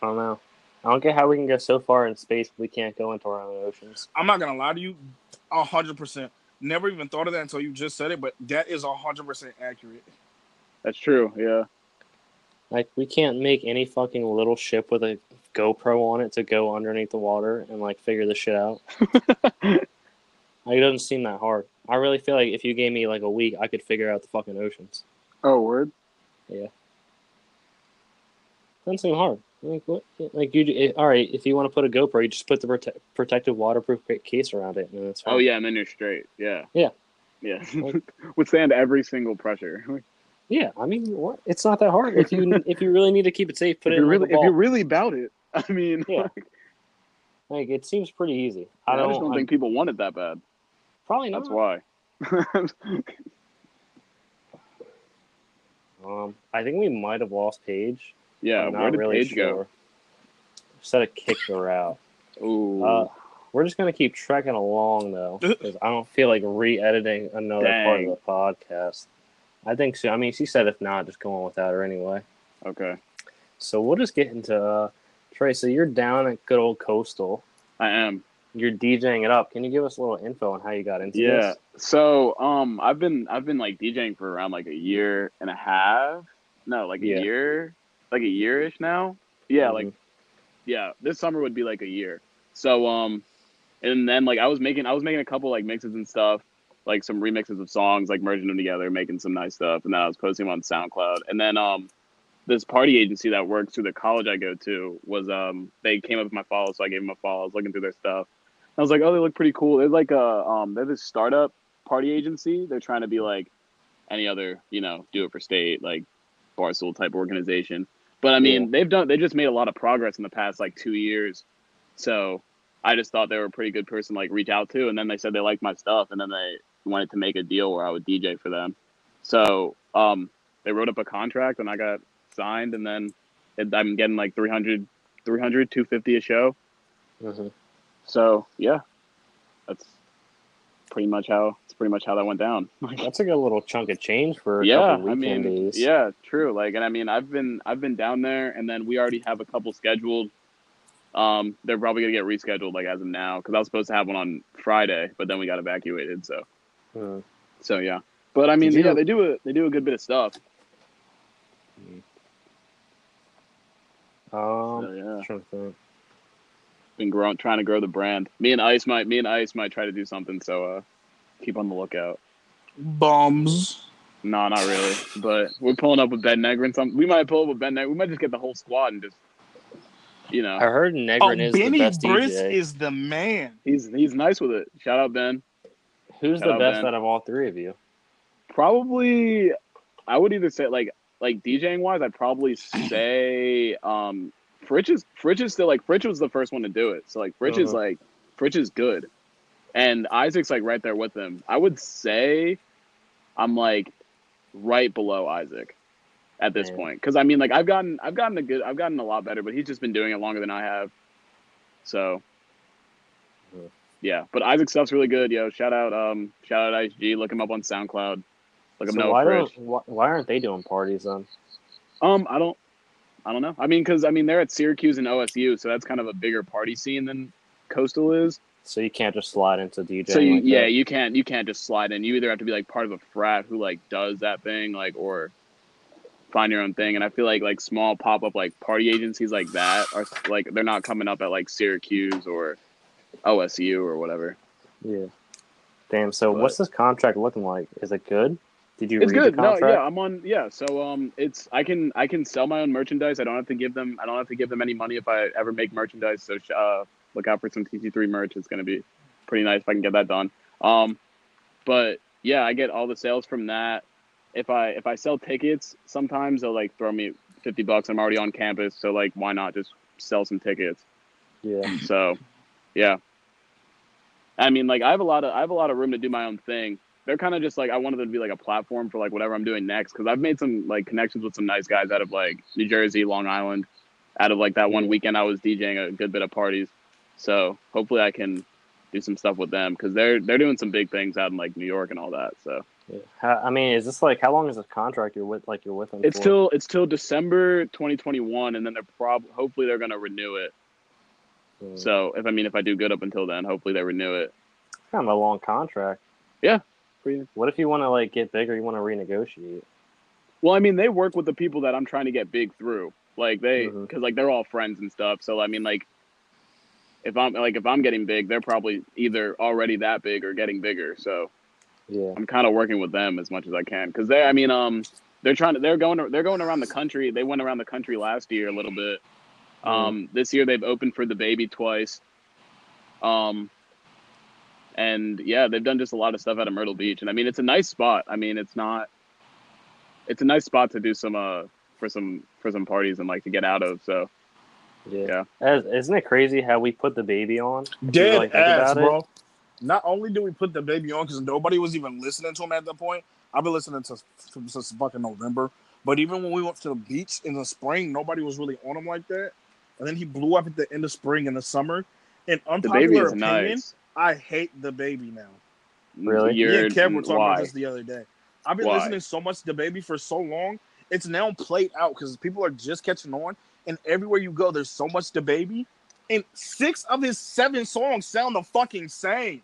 A: I don't know. I don't get how we can go so far in space, but we can't go into our own oceans.
C: I'm not gonna lie to you, a hundred percent. Never even thought of that until you just said it, but that is a hundred percent accurate.
D: that's true. Yeah,
A: Like we can't make any fucking little ship with a GoPro on it to go underneath the water and like figure this shit out. like, it doesn't seem that hard. I really feel like if you gave me like a week, I could figure out the fucking oceans.
D: Oh, word. Yeah.
A: Doesn't seem hard. Like what? Like you? It, all right, if you want to put a GoPro, you just put the prote- protective waterproof case around it, and it's fine.
D: Oh yeah, and then you're straight. Yeah.
A: Yeah.
D: Yeah.
A: Like-
D: Withstand every single pressure.
A: Yeah, I mean, what? It's not that hard. If you if you really need to keep it safe, put
D: if
A: it in
D: you're
A: like
D: really, if you're really about it, I mean,
A: Yeah.
D: like,
A: Like it seems pretty easy. I
D: I,
A: don't,
D: just don't
A: I-
D: think people want it that bad.
A: probably not.
D: That's why.
A: Um, I think we might have lost Paige.
D: Yeah.
A: I'm
D: Where did
A: really
D: Paige
A: sure.
D: go?
A: Instead of kicked her out.
D: Ooh.
A: Uh, we're just gonna keep trekking along though, because I don't feel like re-editing another part of the podcast. I think so. I mean, she said if not, just go on without her anyway.
D: okay.
A: So we'll just get into uh, Trey. So you're down at good old Coastal.
D: I am.
A: You're DJing it up. Can you give us a little info on how you got into
D: Yeah.
A: this?
D: So, um, I've been I've been like DJing for around like a year and a half. No, like a
A: Yeah.
D: year, like a year-ish now. Yeah,
A: Mhm.
D: like yeah. This summer would be like a year. So, um, and then like I was making I was making a couple like mixes and stuff, like some remixes of songs, like merging them together, making some nice stuff, and then I was posting them on SoundCloud. And then um, this party agency that works through the college I go to was um they came up with my follow, so I gave them a follow. I was looking through their stuff. I was like, oh, they look pretty cool. They're like a um, they're this startup party agency. They're trying to be like any other, you know, do it for state like Barstool type organization. But I mean,
A: Yeah.
D: they've done they just made a lot of progress in the past like two years. So I just thought they were a pretty good person to, like reach out to, and then they said they liked my stuff, and then they wanted to make a deal where I would DJ for them. So um, they wrote up a contract, and I got signed, and then it, I'm getting like 300, 300, 250 a show.
A: Mhm.
D: So yeah, that's pretty much how it's pretty much how that went down.
A: That's a good little chunk of change for a
D: yeah,
A: couple
D: I mean,
A: days.
D: yeah, true. Like, and I mean, I've been I've been down there, and then we already have a couple scheduled. Um, they're probably gonna get rescheduled like as of now because I was supposed to have one on Friday, but then we got evacuated. So
A: Mm.
D: so yeah, but I mean,
A: Did
D: yeah, they do a they do a good bit of stuff.
A: Um,
D: So yeah,
A: trying to think.
D: Been growing, trying to grow the brand. Me and Ice might me and Ice might try to do something. So uh, keep on the lookout.
C: Bombs.
D: No, not really. But we're pulling up with Ben Negrin. Some we might pull up with Ben Negrin. We might just get the whole squad and just, you know,
A: I heard
C: Oh,
A: Negrin is the
C: Benny
A: best
C: Briss
A: DJ.
C: is the man.
D: he's he's nice with it. Shout out Ben.
A: Who's
D: Shout
A: the
D: out,
A: best
D: Ben.
A: out of all three of you?
D: Probably, I would either say like like DJing wise, I'd probably say um Fritch is Fritch is still like Fritch was the first one to do it. So like Fritch is
A: Uh-huh.
D: like Fritch is good, and Isaac's like right there with him. I would say I'm like right below Isaac at this
A: Man.
D: point because I mean like I've gotten I've gotten a good I've gotten a lot better, but he's just been doing it longer than I have. So
A: Mhm.
D: yeah, but Isaac stuff's really good, yo. Shout out um shout out Ice G. Look him up on SoundCloud. Look him
A: So
D: know
A: why don't why, why aren't they doing parties then?
D: Um, I don't I don't know. I mean, because I mean they're at Syracuse and OSU, so that's kind of a bigger party scene than Coastal is.
A: So you can't just slide into DJ.
D: So you,
A: like
D: yeah,
A: that.
D: you can't you can't just slide in. You either have to be like part of a frat who like does that thing, like or find your own thing. And I feel like like small pop up like party agencies like that are like they're not coming up at like Syracuse or OSU or whatever.
A: yeah. Damn. So
D: But-
A: what's this contract looking like? Is it good? Did you
D: It's
A: read
D: good. No, yeah, I'm on. Yeah, so um, it's I can I can sell my own merchandise. I don't have to give them I don't have to give them any money if I ever make merchandise. So uh, look out for some TC3 merch. It's gonna be pretty nice if I can get that done. Um, but yeah, I get all the sales from that. If I if I sell tickets, sometimes they'll like throw me fifty bucks. I'm already on campus, so like why not just sell some tickets?
A: Yeah.
D: So, yeah. I mean, like I have a lot of I have a lot of room to do my own thing. They're kind of just like I wanted to be like a platform for like whatever I'm doing next because I've made some like connections with some nice guys out of like New Jersey, Long Island, out of like that one weekend I was DJing a good bit of parties. So hopefully I can do some stuff with them because they're they're doing some big things out in like New York and all that. So.
A: How, I mean, is this like how long is this contract you're with? Like you're with them?
D: it's
A: for?
D: till it's till December 2021, and then they're prob hopefully they're gonna renew it.
A: Hmm.
D: So if I mean if I do good up until then, hopefully they renew it.
A: It's kind of a long contract.
D: Pretty
A: What if you want to like get bigger? You want to renegotiate?
D: Well, I mean, they work with the people that I'm trying to get big through. Like they, because like they're all friends and stuff. So I mean, like, if I'm like if I'm getting big, they're probably either already that big or getting bigger. So
A: Yeah.
D: I'm kind of working with them as much as I can because they, I mean, um, they're trying to they're going they're going around the country. They went around the country last year a little bit. Um, this year they've opened for DaBaby twice. Um, and yeah, they've done just a lot of stuff out of Myrtle Beach, and I mean, it's a nice spot. I mean, it's not. It's a nice spot to do some uh for some for some parties and like to get out of. So
A: Yeah.
D: Yeah.
A: As, isn't it crazy how we put DaBaby on?
C: Dead
A: really think
C: ass,
A: about it?
C: bro. Not only do we put DaBaby on because nobody was even listening to him at that point. I've been listening to to- since fucking November. But even when we went to the beach in the spring, nobody was really on him like that. And then he blew up at the end of spring and the summer. In
D: DaBaby
C: unpopular
D: is
C: opinion,
D: nice.
C: I hate DaBaby now.
A: Really?
C: Me
D: You're,
C: and Kev were talking
D: why?
C: about this the other day. I've been
D: Why?
C: listening so much to DaBaby for so long. It's now played out because people are just catching on, and everywhere you go, there's so much DaBaby. And six of his seven songs sound the fucking same.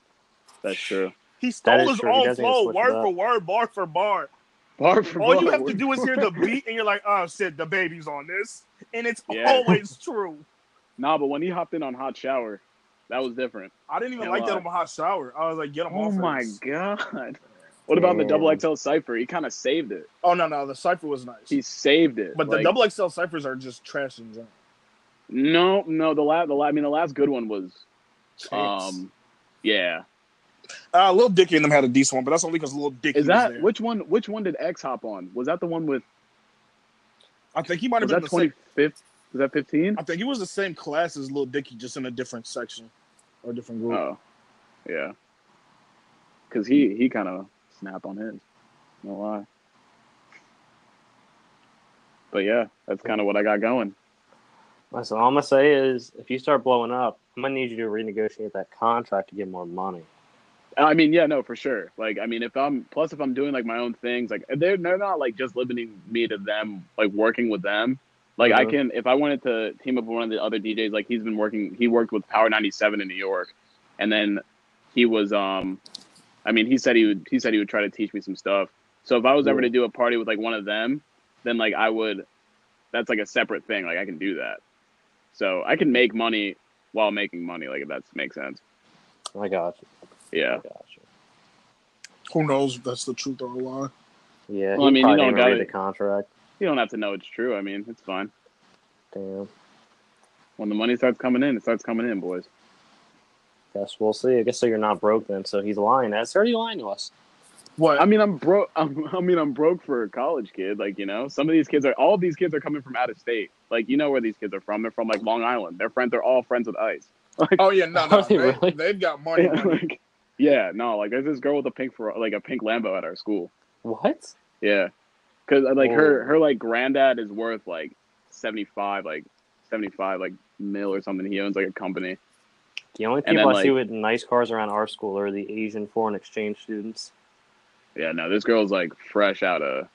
D: That's true.
C: He stole his
A: true.
C: Own flow, word for word, bar for bar.
D: Bar for
C: All you have to do is hear the beat, and you're like, "Oh shit, DaBaby's on this," and it's
D: Yeah.
C: always true.
D: Nah, but when he hopped in on Hot Shower, that was different.
C: I didn't even
D: Yeah,
C: like that on my hot shower. I was like, "Get him
D: Oh
C: off!"
D: Oh my
C: this.
D: god. What about the double XL cipher? He kind of saved it.
C: Oh no, no, the cipher was nice,
D: He saved it.
C: but the double XL ciphers are just trash in general.
D: No, no. The last, the la- I mean, the last good one was,
C: Chance.
D: um, yeah.
C: Uh, Lil Dicky and them had a decent one, but that's only because Lil Dicky
D: Is
C: was
D: that
C: there.
D: which one? Which one did X hop on? Was that the one with?
C: I think he might have
D: Was
C: been
D: that twenty fifth? Was that fifteen?
C: I think he was the same class as Lil Dicky, just in a different section or a different group.
D: Oh, yeah. Because he he kind of snap on his. No lie. But yeah, that's kind of what I got going.
A: So all I'm gonna say is, if you start blowing up, I'm gonna need you to renegotiate that contract to get more money.
D: I mean, yeah, no, for sure. Like, I mean, if I'm plus if I'm doing like my own things, like they're they're not like just limiting me to them, like working with them. Like I can, if I wanted to team up with one of the other DJs, like he's been working, he worked with Power 97 in New York, and then he was, um, I mean, he said he would, he said he would try to teach me some stuff. So if I was ever to do a party with like one of them, then like I would, that's like a separate thing. Like I can do that. So I can make money while making money. Like if that makes sense.
A: I got you.
D: Yeah.
A: I got you.
C: Who knows if that's the truth or a lie?
A: Yeah,
D: Well, I mean, you
A: probably
D: don't
A: didn't
D: gotta-
A: the contract.
D: You don't have to know it's true. I mean, it's fine.
A: Damn.
D: When the money starts coming in, it starts coming in, boys.
A: Guess we'll see. I guess so. You're not broke then. So he's lying. That's already lying to us.
C: What?
D: I mean, I'm broke. I'm, mean, I'm broke for a college kid. Like, you know, some of these kids are. All of these kids are coming from out of state. Like, you know where these kids are from? They're from like Long Island. Their friends They're all friends with Ice. Like,
C: oh yeah, no, no,
A: they
C: they,
A: really?
C: they've got money.
D: yeah,
C: money.
D: like, yeah, no, like there's this girl with a pink for like a pink Lambo at our school.
A: What?
D: Yeah, because uh, like her
A: Whoa.
D: her like granddad is worth like seventy five like seventy five like mil or something. He owns like a company.
A: The only people
D: then,
A: I see with nice cars around our school are the Asian foreign exchange students.
D: Yeah, no, this girl's like fresh out of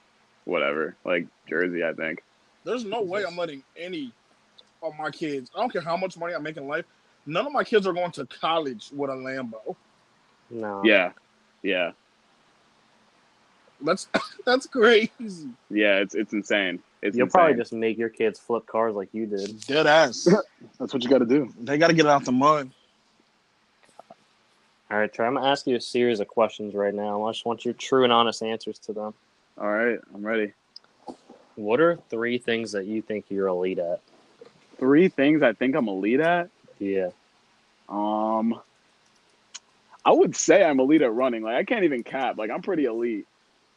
D: whatever, like Jersey, I think.
C: There's no way I'm letting any of my kids. I don't care how much money I make in life. None of my kids are going to college with a Lambo.
A: No.
D: Yeah, yeah,
C: That's that's crazy.
D: yeah. It's it's insane. It's
A: You'll
D: insane.
A: probably just make your kids flip cars like you did.
C: Dead ass.
D: That's what you got to do.
C: they got to get out the mud.
A: All right, Trey. I'm gonna ask you a series of questions right now. I just want your true and honest answers to them.
D: All right, I'm ready.
A: What are three things that you think you're elite at?
D: Three things I think I'm elite at.
A: Yeah.
D: Um, I would say I'm elite at running. Like I can't even cap. Like I'm pretty elite.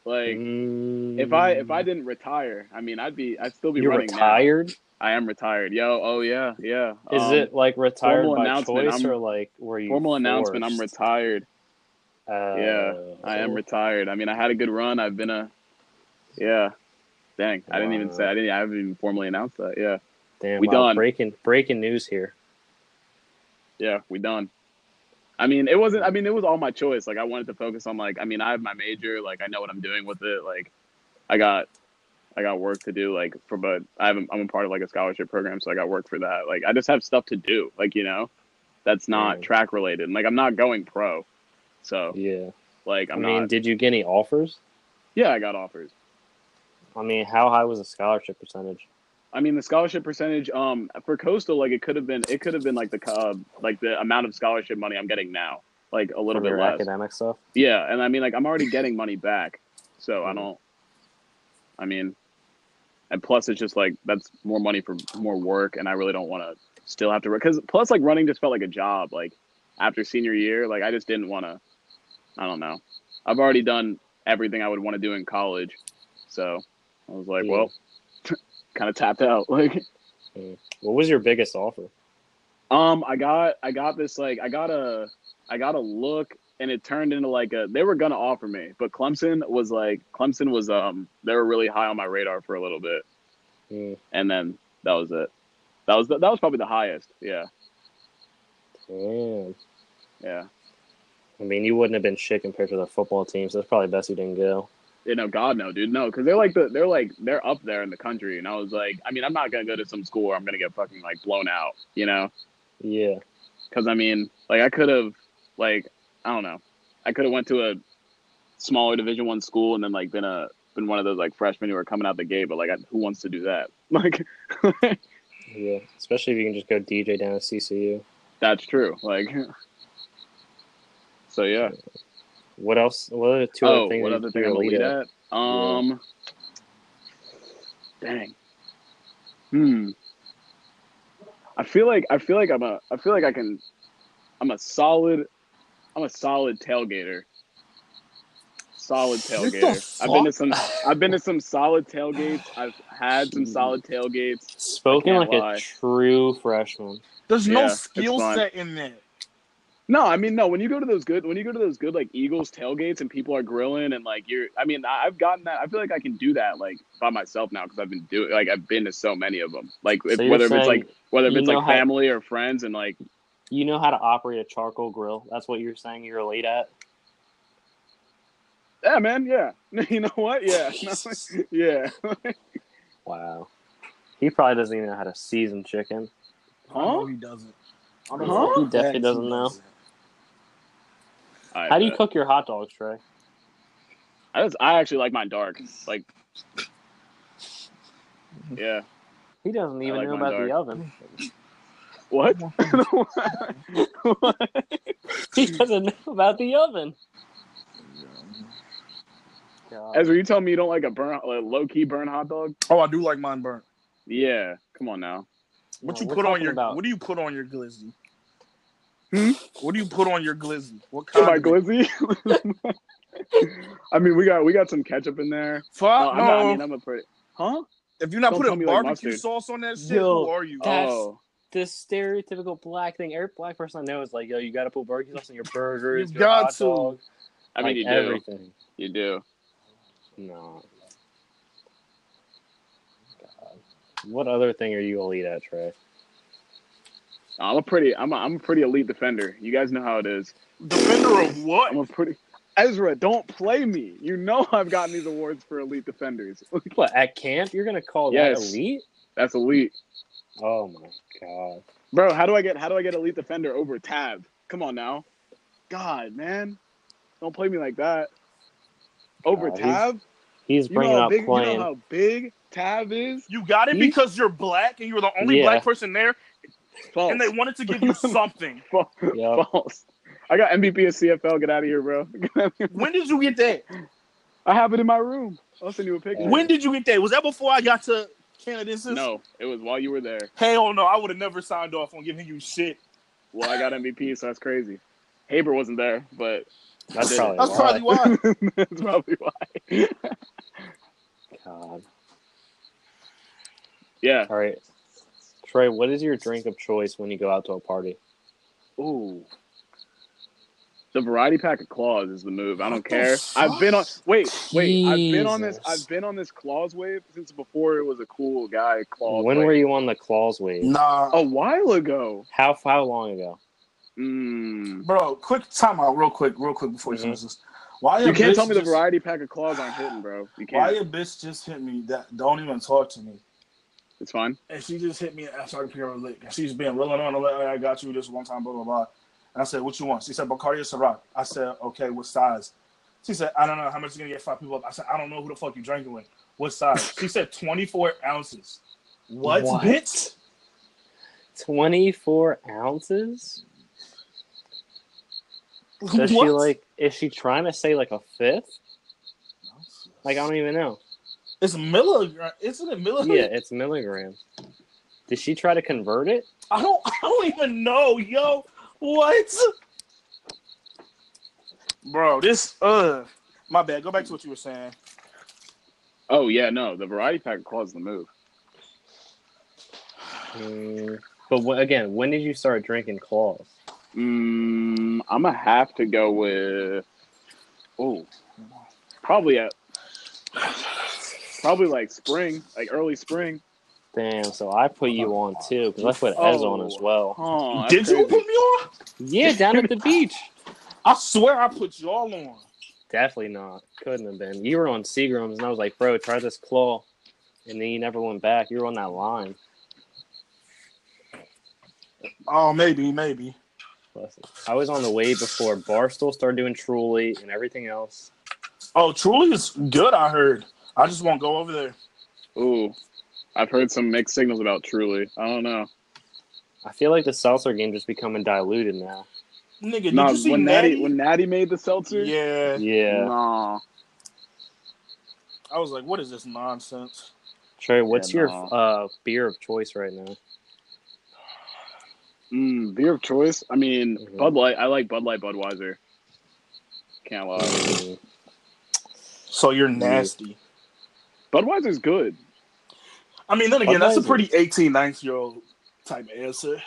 D: Like if I if I didn't retire, I mean I'd be I'd still be
A: Mm. you're
D: running. now.
A: retired,
D: I am retired. Yo, oh yeah, yeah.
A: is
D: Um,
A: it like retired by choice
D: I'm-
A: or like were you
D: formal announcement? I'm retired.
A: Uh,
D: Yeah, I am retired. I mean, I had a good run. I've been a, yeah. Dang, I didn't even say I didn't. I haven't even formally announced that. Yeah,
A: Damn,
D: We
A: wow,
D: done.
A: Breaking breaking news here.
D: yeah, we done. I mean, it wasn't. I mean, it was all my choice. Like, I wanted to focus on like. I mean, I have my major. Like, I know what I'm doing with it. Like, I got, I got work to do. Like, for but I have. I'm a part of like a scholarship program, so I got work for that. Like, I just have stuff to do. Like, you know, that's not
A: Yeah.
D: track related. Like, I'm not going pro, so
A: Yeah.
D: like,
A: i
D: I'm
A: mean,
D: not.
A: did you get any offers?
D: Yeah, I got offers.
A: I mean, how high was the scholarship percentage?
D: I mean, the scholarship percentage um for coastal, like it could have been, it could have been like the uh, like the amount of scholarship money I'm getting now, like a little bit less.
A: academic stuff?
D: Yeah, and I mean, like I'm already getting money back, so I
A: Mhm.
D: don't. I mean, and plus it's just like that's more money for more work, and I really don't want to still have to work because plus like running just felt like a job. Like after senior year, like I just didn't want to. I don't know. I've already done everything I would want to do in college, so I was like,
A: Yeah.
D: well, kind of tapped out. Like.
A: What was your biggest offer?
D: Um, I got I got this like I got a I got a look and it turned into like a they were gonna offer me, but Clemson was like Clemson was um they were really high on my radar for a little bit,
A: Hmm,
D: and then that was it. That was the, that was probably the highest. Yeah,
A: damn.
D: yeah.
A: I mean, you wouldn't have been shit compared to the football team, so it's probably best you didn't go.
D: You know, God no, dude, no, because they're like the they're like they're up there in the country, and I was like, I mean, I'm not gonna go to some school where I'm gonna get fucking like blown out, you know.
A: Yeah.
D: because I mean, like I could have, like I don't know, I could have went to a smaller Division One school and then like been a been one of those like freshmen who are coming out the gate, but like I, who wants to do that? Like
A: Yeah. Especially if you can just go DJ down at CCU.
D: that's true. Like so, yeah.
A: What else? What are the two
D: oh,
A: other things
D: what other thing I'm elite at? Um, dang. Hmm. I feel like I feel like I'm a I feel like I can. I'm a solid. I'm a solid tailgater. Solid
C: What
D: tailgater. I've been to some. I've been to some solid tailgates. I've had some solid tailgates.
A: Spoken like
D: can't
A: a true freshman.
C: There's
D: Yeah,
C: no skill set in there.
D: No, I mean no. When you go to those good, when you go to those good like Eagles tailgates and people are grilling and like you're, I mean, I- I've gotten that. I feel like I can do that like by myself now because I've been doing like I've been to so many of them. Like
A: So you're
D: whether if it's like whether if it's
A: know
D: like
A: how-
D: family or friends and like
A: You know how to operate a charcoal grill. That's what you're saying you're elite at.
D: yeah, man, yeah. You know what? Yeah, yeah.
A: Wow. He probably doesn't even know how to season chicken.
C: I know
D: Huh?
C: he doesn't. I don't
D: Huh?
C: know.
A: He definitely doesn't
C: he
A: know.
C: Doesn't.
D: I
A: How do you
D: bet.
A: cook your hot dogs, Trey?
D: I, just, I actually like mine dark. Like, yeah.
A: He doesn't even
D: like
A: know
D: mine
A: about the oven.
D: What? What?
A: he doesn't know about the oven. God.
D: Ezra, you tell me you don't like a burn, a low key burn hot dog?
C: Oh, I do like mine burnt.
D: Yeah, come on now.
C: What
A: No,
C: you
A: we're
C: put on
A: talking
C: your
A: about-
C: What do you put on your glizzy?
D: Hmm?
C: What do you put on your glizzy? What kind? of
D: glizzy? I mean, we got we got some ketchup in there.
C: Fuck
D: Oh, I'm
C: no.
D: not, I mean, I'm a pretty. Huh?
C: if you're not
D: don't
C: putting
D: me like
C: barbecue sauce on that shit,
A: Yo,
C: who are you?
A: That's-
D: oh,
A: this stereotypical black thing. Every black person I know is like, yo, you got to put barbecue sauce on your burgers.
C: You
A: your
C: got
A: hot
C: to.
A: dog,
D: I mean,
A: like
D: you do.
A: everything.
D: You do.
A: No. God. What other thing are you elite at, Trey?
D: I'm a pretty. I'm a, I'm a pretty elite defender. You guys know how it is.
C: Defender of what?
D: I'm
C: what?
D: a pretty. Ezra, don't play me. You know I've gotten these awards for elite defenders.
A: What at camp? You're gonna call
D: Yes.
A: that elite?
D: That's elite,
A: Oh my god.
D: bro. How do I get how do I get elite defender over Tab? Come on now, God, man, don't play me like that. Over
A: God,
D: Tab,
A: He's
D: you
A: bringing up
D: big, you know how big Tab is.
C: You got it
A: He-
C: because you're black and you were the only
A: Yeah.
C: black person there,
D: False.
C: and they wanted to give you something.
D: False.
A: Yup.
D: False. I got MVP of CFL. Get out of here, bro.
C: When did you get that?
D: I have it in my room. I'll send you a picture.
C: When did you get that? Was that before I got to Canadians?
D: No, it was while you were there.
C: Hell no, I would have never signed off on giving you shit.
D: Well, I got MVP, so that's crazy. Haber wasn't there, but
A: That's
D: did.
A: probably
C: That's
A: why.
C: probably why.
D: that's probably why.
A: God.
D: yeah.
A: All right. Trey, what is your drink of choice when you go out to a party?
D: Ooh. The variety pack of claws is the move. I don't
C: What
D: care. I've been on. Wait, wait. I've been on this.
A: Jesus.
D: I've been on this claws wave since before it was a cool guy claws.
A: when
D: wave.
A: were you on the claws wave?
C: Nah,
D: A while ago.
A: How how long ago?
D: Mm.
C: bro. Quick time out, real quick, real quick before you
A: Mhm.
C: finish this. Why
D: You can't tell me the variety pack of claws aren't hitting, bro. You
C: Why
D: can't.
C: a bitch just hit me? That don't even talk to me.
D: It's fine.
C: And she just hit me and I started picking her lick. And she's been rolling on. Like, I got you this one time, blah blah blah. And I said, "What you want?" She said, "Bacardi or Ciroc." I said, "Okay, what size?" She said, "I don't know how much is gonna get five people up." I said, "I don't know who the fuck you drinking with. What size?" she said, "24 ounces." What,
A: What?
C: bitch?
A: Twenty four ounces? Does she like is she trying to say like a fifth? Like I don't even know.
C: It's milligram. Isn't it milligram?
A: Yeah, it's milligrams. Did she try to convert it?
C: I don't. I don't even know, yo. What? Bro, this. Uh, my bad. Go back to what you were saying.
D: Oh yeah, no. The variety pack caused the move.
A: Mm, but wh- again, when did you start drinking claws?
D: Mm, I'm gonna have to go with. Oh, probably at. Probably like spring, like early spring.
A: Damn, so I put you on too because I put Ez on as oh, well.
D: Oh, that's
C: Did you put me on?
A: Yeah, down at the beach.
C: I swear I put y'all on.
A: Definitely not. Couldn't have been. You were on Seagram's, and I was like, bro, try this claw. And then you never went back. You were on that line.
C: Oh, maybe, maybe.
A: I was on the way before Barstool started doing Truly and everything else.
C: Oh, Truly is good. I heard. I just won't go over there.
D: Ooh, I've heard some mixed signals about Truly. I don't know.
A: I feel like the seltzer game just becoming diluted now.
C: Nigga, did
D: No,
C: you see
D: when
C: Natty?
D: Natty when Natty made the seltzer.
C: yeah,
A: Yeah.
D: Nah.
C: I was like, what is this nonsense?
A: Trey, what's
D: Yeah,
A: your
D: no.
A: uh, beer of choice right now?
D: Mm, beer of choice. I mean,
A: Mhm.
D: Bud Light. I like Bud Light, Budweiser. Can't lie.
A: Mm,
C: So you're nasty.
D: Budweiser's good.
C: I mean, then again, that's a pretty 18, 19 year old type answer.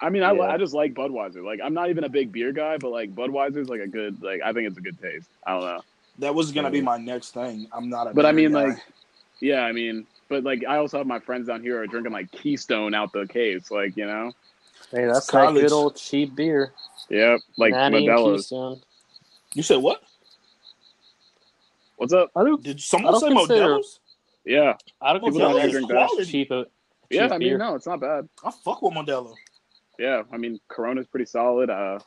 D: I mean, I,
A: Yeah.
D: I just like Budweiser. Like, I'm not even a big beer guy, but like Budweiser's like a good. Like, I think it's a good taste. I don't know.
C: That was gonna be
A: Mhm.
C: my next thing. I'm not a.
D: But I mean,
C: guy.
D: like, yeah, I mean, but like, I also have my friends down here who are drinking like Keystone out the case. Like, you know,
A: hey, that's that
C: College.
A: good old cheap beer.
D: yep, like
A: Natty and
D: Modelo's.
C: You said what?
D: What's up?
A: I don't,
C: Did
A: I
C: someone
A: don't
C: say
A: consider-
C: Modelo's?
D: Yeah,
A: I don't
C: People
A: consider
C: don't
A: that
C: drink
D: that.
C: quality.
A: cheap. uh,
D: yeah. I mean,
A: beer.
D: no, it's not bad.
C: I fuck with Modelo.
D: Yeah, I mean, Corona's pretty solid. Uh,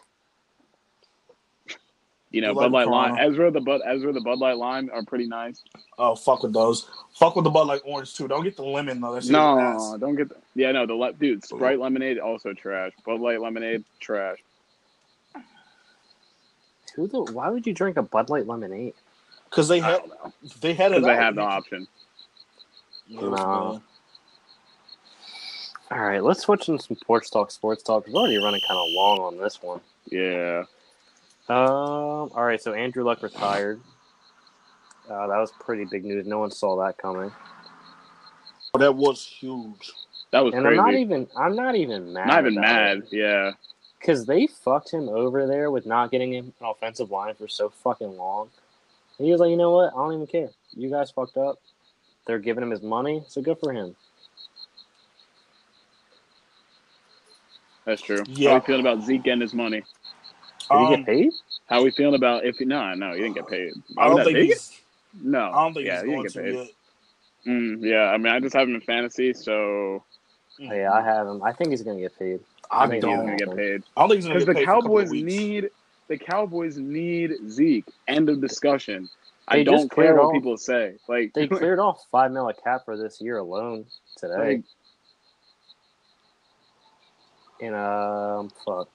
D: you know, Bud Light Lime, Ezra the Bud, Ezra the Bud Light Lime are pretty nice.
C: Oh, fuck with those. Fuck with the Bud Light Orange too. Don't get the lemon though. That shit
D: No,
C: ass.
D: don't get. The, yeah, no, the le- dude Sprite lemonade also trash. Bud Light lemonade trash.
A: Who the? Why would you drink a Bud Light lemonade?
C: Cause they
D: I
C: had they had it.
D: because they
C: out.
D: have the option.
C: Yeah, it was
A: No. All right, let's switch into some sports talk. Sports talk. We're already running kind of long on this one.
D: Yeah,
A: Um. All right. So Andrew Luck retired. Uh, that was pretty big news. No one saw that coming.
C: Oh, that was huge.
D: that was
A: And
D: crazy.
A: I'm not even. I'm not even mad.
D: Not even mad. Yeah,
A: Because they fucked him over there with not getting him an offensive line for so fucking long. And he was like, you know what? I don't even care. You guys fucked up. They're giving him his money, so good for him.
D: that's true.
C: Yeah.
D: How you feeling about Zeke getting his money?
A: Did he
C: Um,
A: get paid?
D: How we feeling about if he? no, no, he didn't get paid.
C: I don't think
D: be-
C: he's.
D: no.
C: I don't think
D: yeah,
C: he's
D: he
C: going
D: didn't
C: to
D: get paid. Mm, yeah, I mean, I just have him in fantasy, so
A: Yeah, I have him. I think he's gonna get paid.
C: I
A: I think
D: he's
C: don't.
D: gonna get paid
C: I don't think he's gonna
D: because the
C: paid for a couple
D: Cowboys
C: weeks.
D: need the Cowboys need Zeke. End of discussion. I don't
A: just
D: care what
A: off-
D: people say. Like
A: They cleared off five mil a cap for this year alone today.
D: Like-
A: and um, fuck.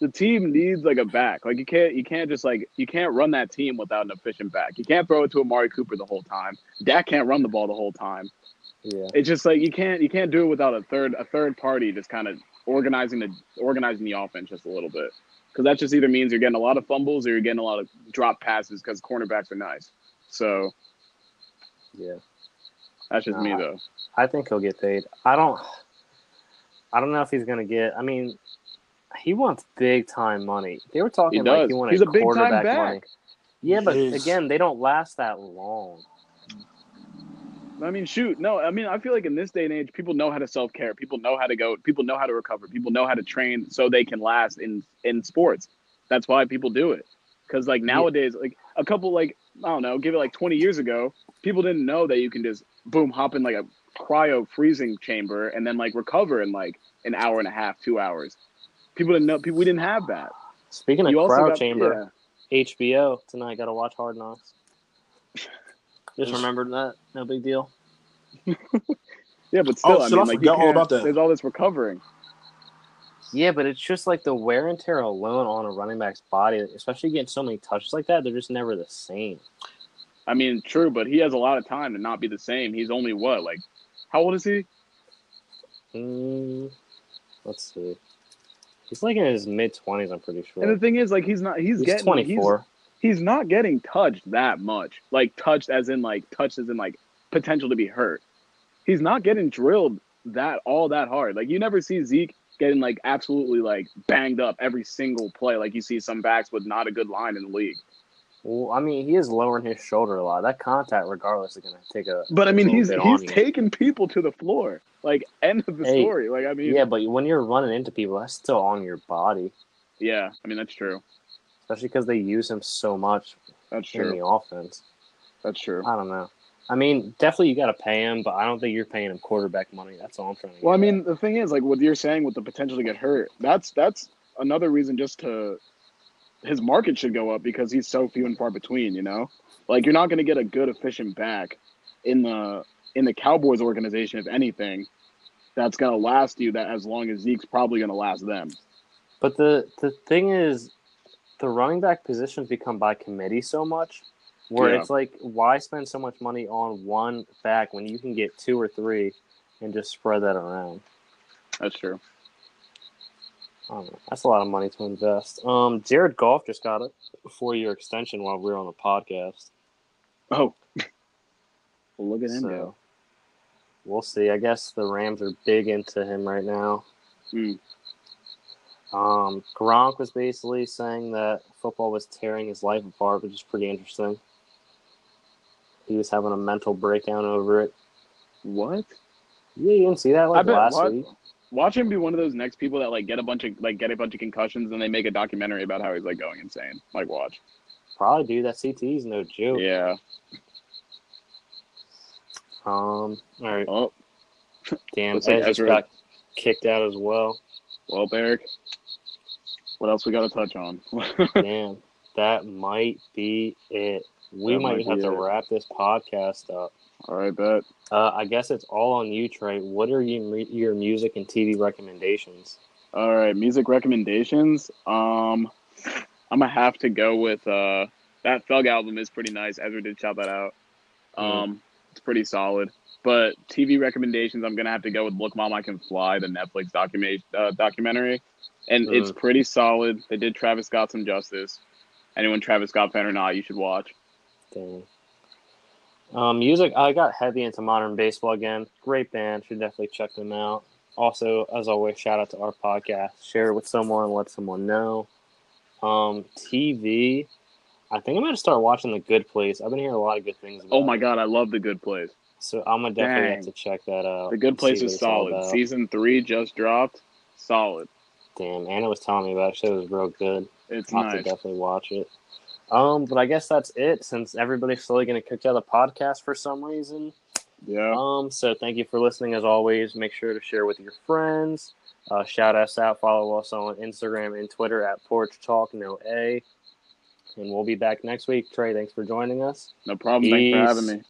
D: the team needs like a back. Like you can't you can't just like you can't run that team without an efficient back. You can't throw it to Amari Cooper the whole time. Dak can't run the ball the whole time.
A: Yeah,
D: It's just like you can't you can't do it without a third a third party just kind of organizing the organizing the offense just a little bit. Because that just either means you're getting a lot of fumbles or you're getting a lot of drop passes because cornerbacks are nice. So
A: yeah.
D: that's just me though.
A: I think he'll get paid. I don't. I don't know if he's gonna get. I mean, he wants big time money. They were talking
D: He
A: like
D: does.
A: he wanted
D: He's a big time back.
A: money. Yeah, but
C: He
A: again, they don't last that long.
D: I mean, shoot, no. I mean, I feel like in this day and age, people know how to self care. People know how to go. People know how to recover. People know how to train so they can last in in sports. That's why people do it. Because like nowadays, like a couple like I don't know, give it like twenty years ago, people didn't know that you can just boom hop in like a cryo freezing chamber and then like recover in like an hour and a half, two hours. People didn't know. People we didn't have that.
A: Speaking of
D: You also
A: crowd
D: got-
A: chamber, HBO tonight. Got to watch Hard Knocks. Just- remembered that. No big deal.
D: Yeah, yeah but still,
C: Oh,
D: I mean,
C: I
D: like you
C: forgot all
D: can't-
C: about that.
D: There's all this recovering.
A: Yeah, but it's just like the wear and tear alone on a running back's body, especially getting so many touches like that. They're just never the same.
D: I mean, true, but he has a lot of time to not be the same. He's only what, like, how old is he?
A: Mm, let's see. He's like in his mid twenties. I'm pretty sure.
D: And the thing is, like, he's not. He's,
A: He's
D: getting.
A: 24.
D: He's, he's not getting touched that much. Like touched, as in like touched, as in like potential to be hurt. He's not getting drilled that all that hard. Like you never see Zeke getting like absolutely like banged up every single play. Like you see some backs with not a good line in the league.
A: Well, I mean, he is lowering his shoulder a lot. That contact, regardless, is going to take a.
D: But I mean, he's he's
A: on you.
D: taking people to the floor. Like end of the
A: Hey,
D: story. Like I mean,
A: Yeah, but when you're running into people, that's still on your body,
D: yeah. I mean, that's true.
A: Especially because they use him so much
D: That's
A: in
D: true.
A: the offense.
D: That's true.
A: I don't know. I mean, definitely you got to pay him, but I don't think you're paying him quarterback money. That's all I'm trying to.
D: Well, I
A: get at.
D: mean, the thing is, like what you're saying with the potential to get hurt, that's that's another reason just to his market should go up because he's so few and far between. You know, like you're not going to get a good efficient back in the in the Cowboys organization, if anything, that's going to last you that as long as Zeke's probably going to last them.
A: But the the thing is, the running back positions become by committee so much, where
D: Yeah.
A: it's like, why spend so much money on one back when you can get two or three, and just spread that around?
D: That's true.
A: I. That's a lot of money to invest. Um, Jared Goff just got a four year extension while we were on the podcast.
D: Oh, well, look at him
A: So
D: go.
A: we'll see. I guess the Rams are big into him right now.
D: Hmm.
A: Um, Gronk was basically saying that football was tearing his life apart, which is pretty interesting. He was having a mental breakdown over it.
D: What?
A: Yeah, you didn't see that like last
D: what?
A: week.
D: Watch him be one of those next people that like get a bunch of like get a bunch of concussions and they make a documentary about how he's like going insane. Like watch.
A: Probably, dude. That CT is no joke.
D: Yeah.
A: Um. All right.
D: Oh,
A: Damn.
D: Looks like Ezra-
A: got kicked out as well.
D: well, Eric. What else we got to touch on?
A: Damn. That might be it. We
D: That
A: might,
D: might
A: have to
D: it.
A: wrap this podcast up.
D: All right, bet.
A: Uh, I guess it's all on you, Trey. What are your your music and TV recommendations?
D: All right, music recommendations. Um, I'm gonna have to go with uh that Thug album is pretty nice. Ezra did shout that out. Um, it's pretty solid. But TV recommendations, I'm gonna have to go with "Look, Mom, I Can Fly," the Netflix document uh, documentary, and it's
A: Mm.
D: pretty solid. They did Travis Scott some justice. Anyone Travis Scott fan or not, you should watch.
A: Dang. Um, music. I got heavy into modern baseball again. Great band. Should definitely check them out. Also, as always, shout out to our podcast. Share it with someone. Let someone know. Um, TV. I think I'm gonna start watching The Good Place. I've been hearing a lot of good things. About
D: Oh my
A: it.
D: god, I love The Good Place.
A: So I'm gonna definitely
D: Dang.
A: have to check that out.
D: The Good Place is
A: what it's all
D: solid. Season three just dropped. Solid.
A: Damn, Anna was telling me about it. She was real good.
D: It's
A: I'll have to definitely watch it. Um, but I guess that's it since everybody's slowly going to kick out the podcast for some reason.
D: Yeah.
A: Um, so thank you for listening as always. Make sure to share with your friends. Uh, shout us out. Follow us on Instagram and Twitter at Porch Talk No A. And we'll be back next week. Trey, thanks for joining us.
D: No problem. Thanks for having me.